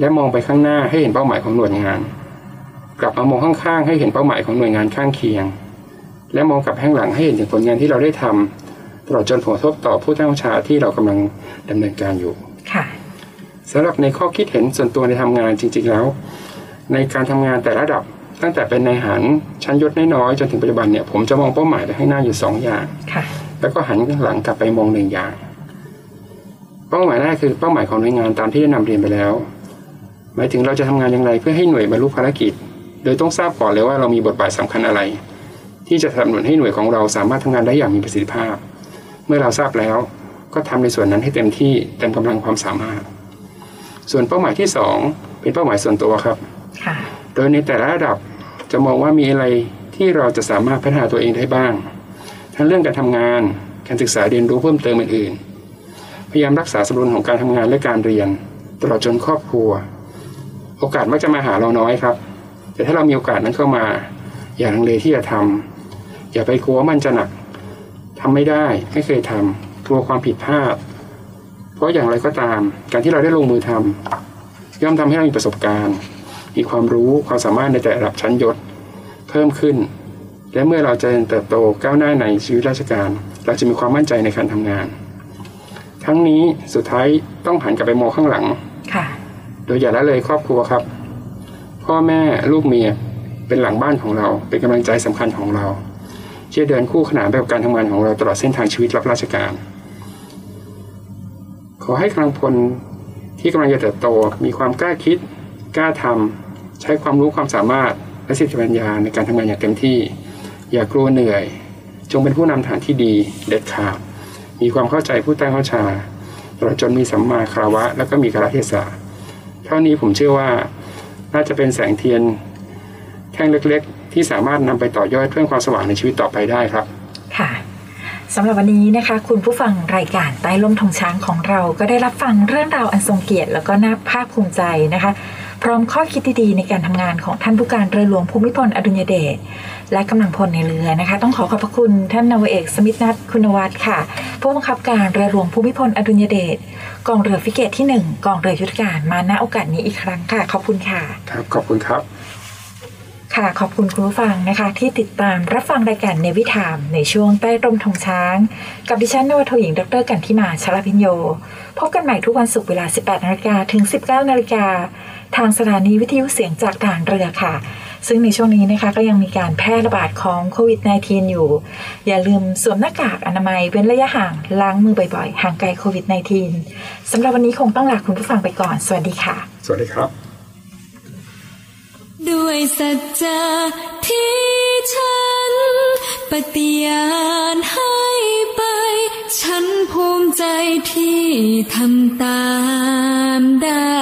และมองไปข้างหน้าให้เห็นเป้าหมายของหน่วยงาน กลับมามองข้างๆให้เห็นเป้าหมายของหน่วยงานข้างเคียง และมองกลับข้างหลังให้เห็นถึงผลงานที่เราได้ทำตลอดจนผลกระทบต่อผู้ตั้งบัญชาที่เรากำลังดำเนินการอยู่ค่ะสำหรับในข้อคิดเห็นส่วนตัวในทำงานจริง ๆแล้ว ในการทำงานแต่ละระดับ ตั้งแต่เป็นนายหันชั้นยศน้อยๆจนถึงปัจจุบันเนี่ยผมจะมองเป้าหมายไปข้างหน้าอยู่สองอย่างค่ะแล้วก็หันหลังกลับไปมองหนึ่งอย่าง เป้าหมายแรกคือเป้าหมายของหน่วยงานตามที่ได้นำเรียนไปแล้ว หมายถึงเราจะทำงานอย่างไรเพื่อให้หน่วยบรรลุภารกิจ โดยต้องทราบก่อนเลยว่าเรามีบทบาทสำคัญอะไร ที่จะสนับสนุนให้หน่วยของเราสามารถทำงานได้อย่างมีประสิทธิภาพ เมื่อเราทราบแล้วก็ทำในส่วนนั้นให้เต็มที่เต็มกำลังความสามารถ ส่วนเป้าหมายที่สองเป็นเป้าหมายส่วนตัวครับค่ะโดยในแต่ละระดับ จะมองว่ามีอะไรที่เราจะสามารถพัฒนาตัวเองได้บ้าง ทั้งเรื่องการทำงาน การศึกษาเรียนรู้เพิ่มเติมอื่นๆ พยายามรักษาสมดุลของการทำงานและการเรียน ตลอดจนครอบครัว โอกาสมักจะมาหาเราน้อยครับ แต่ถ้าเรามีโอกาสนั้นเข้ามา อย่าลังเลที่จะทำอย่าไปกลัวว่ามันจะหนักทำไม่ได้ไม่เคยทำกลัวความผิดพลาด เพราะอย่างไรก็ตาม การที่เราได้ลงมือทำย่อมทำให้เรามีประสบการณ์ มีความรู้ความสามารถในแต่ระดับชั้นยศ เพิ่มขึ้น และเมื่อเราเจริญเติบโตก้าวหน้าในชีวิตราชการ เราจะมีความมั่นใจในการทำงาน ทั้งนี้สุดท้ายต้องหันกลับไปมองข้างหลังค่ะ โดยอย่าละเลยครอบครัวครับ พ่อแม่ลูกเมียเป็นหลังบ้านของเรา เป็นกำลังใจสำคัญของเราที่จะเดินคู่ขนานไปกับการทำงานของเราตลอดเส้นทางชีวิตรับราชการ ขอให้กำลังพลที่กำลังจะเติบโตมีความกล้าคิด กล้าทำใช้ความรู้ความสามารถและสติปัญญาในการทำงานอย่างเต็มที่ อย่ากลัวเหนื่อย จงเป็นผู้นำฐานที่ดีเด็ดขาดมีความเข้าใจผู้ใต้ข้าชาตลอดจนมีสัมมาคารวะ และก็มีกาลเทศะเท่านี้ผมเชื่อว่าน่าจะเป็นแสงเทียนแท่งเล็กๆ ที่สามารถนำไปต่อยอดเพิ่มความสว่างในชีวิตต่อไปได้ครับ ค่ะสำหรับวันนี้นะคะ คุณผู้ฟังรายการใต้ล่มธงช้างของเราก็ได้รับฟังเรื่องราวอันทรงเกียรติแล้วก็น่าภาคภูมิใจนะคะ พร้อมข้อคิดดีๆในการทำงานของท่านผู้การเรือหลวงภูมิพลอดุญเดชและกำลังพลในเรือนะคะ ต้องขอขอบพระคุณท่านนาวเอกสมิทนัทคุณวัฒน์ค่ะ ผู้บังคับการเรือหลวงภูมิพลอดุญเดชกองเรือฟิเกตที่ 1 กองเรือยุทธการมาณโอกาสนี้อีกครั้งค่ะ ขอบคุณค่ะ ครับขอบคุณครับ ค่ะ ขอบคุณคุณผู้ฟังนะคะ ที่ติดตามรับฟังรายการในวิถามในช่วงใต้ร่มธงช้าง กับดิฉันนวทหญิงดรกันทิมาชลพิญโย พบกันใหม่ทุกวันศุกร์เวลา 18นาฬิกาถึง 19นาฬิกาทางสถานีวิทยุเสียงจากทหารเรือค่ะ ซึ่งในช่วงนี้นะคะก็ยังมีการแพร่ระบาดของโควิด -19 อยู่ อย่าลืมสวมหน้ากากอนามัยเว้นระยะห่างล้างมือบ่อยๆ ห่างไกลโควิด -19 สำหรับวันนี้คงต้องลาคุณผู้ฟังไปก่อน สวัสดีค่ะ สวัสดีครับ ด้วยสัจจะที่ฉัน ปฏิญาณให้ไป ฉันภูมิใจที่ทำตามได้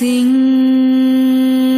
จริง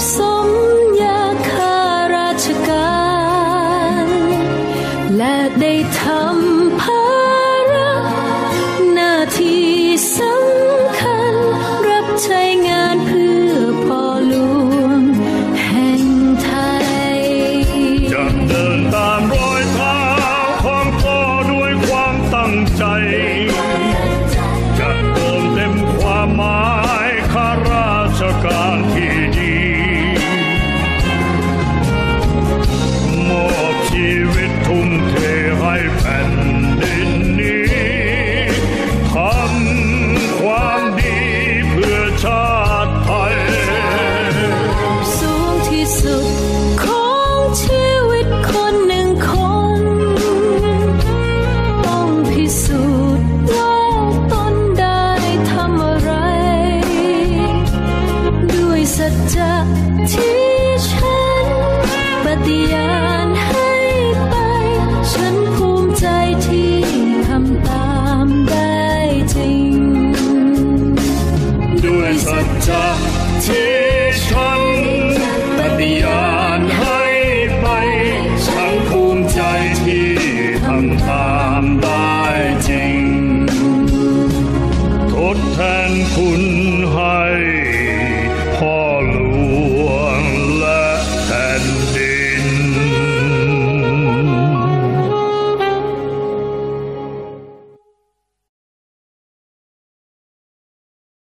so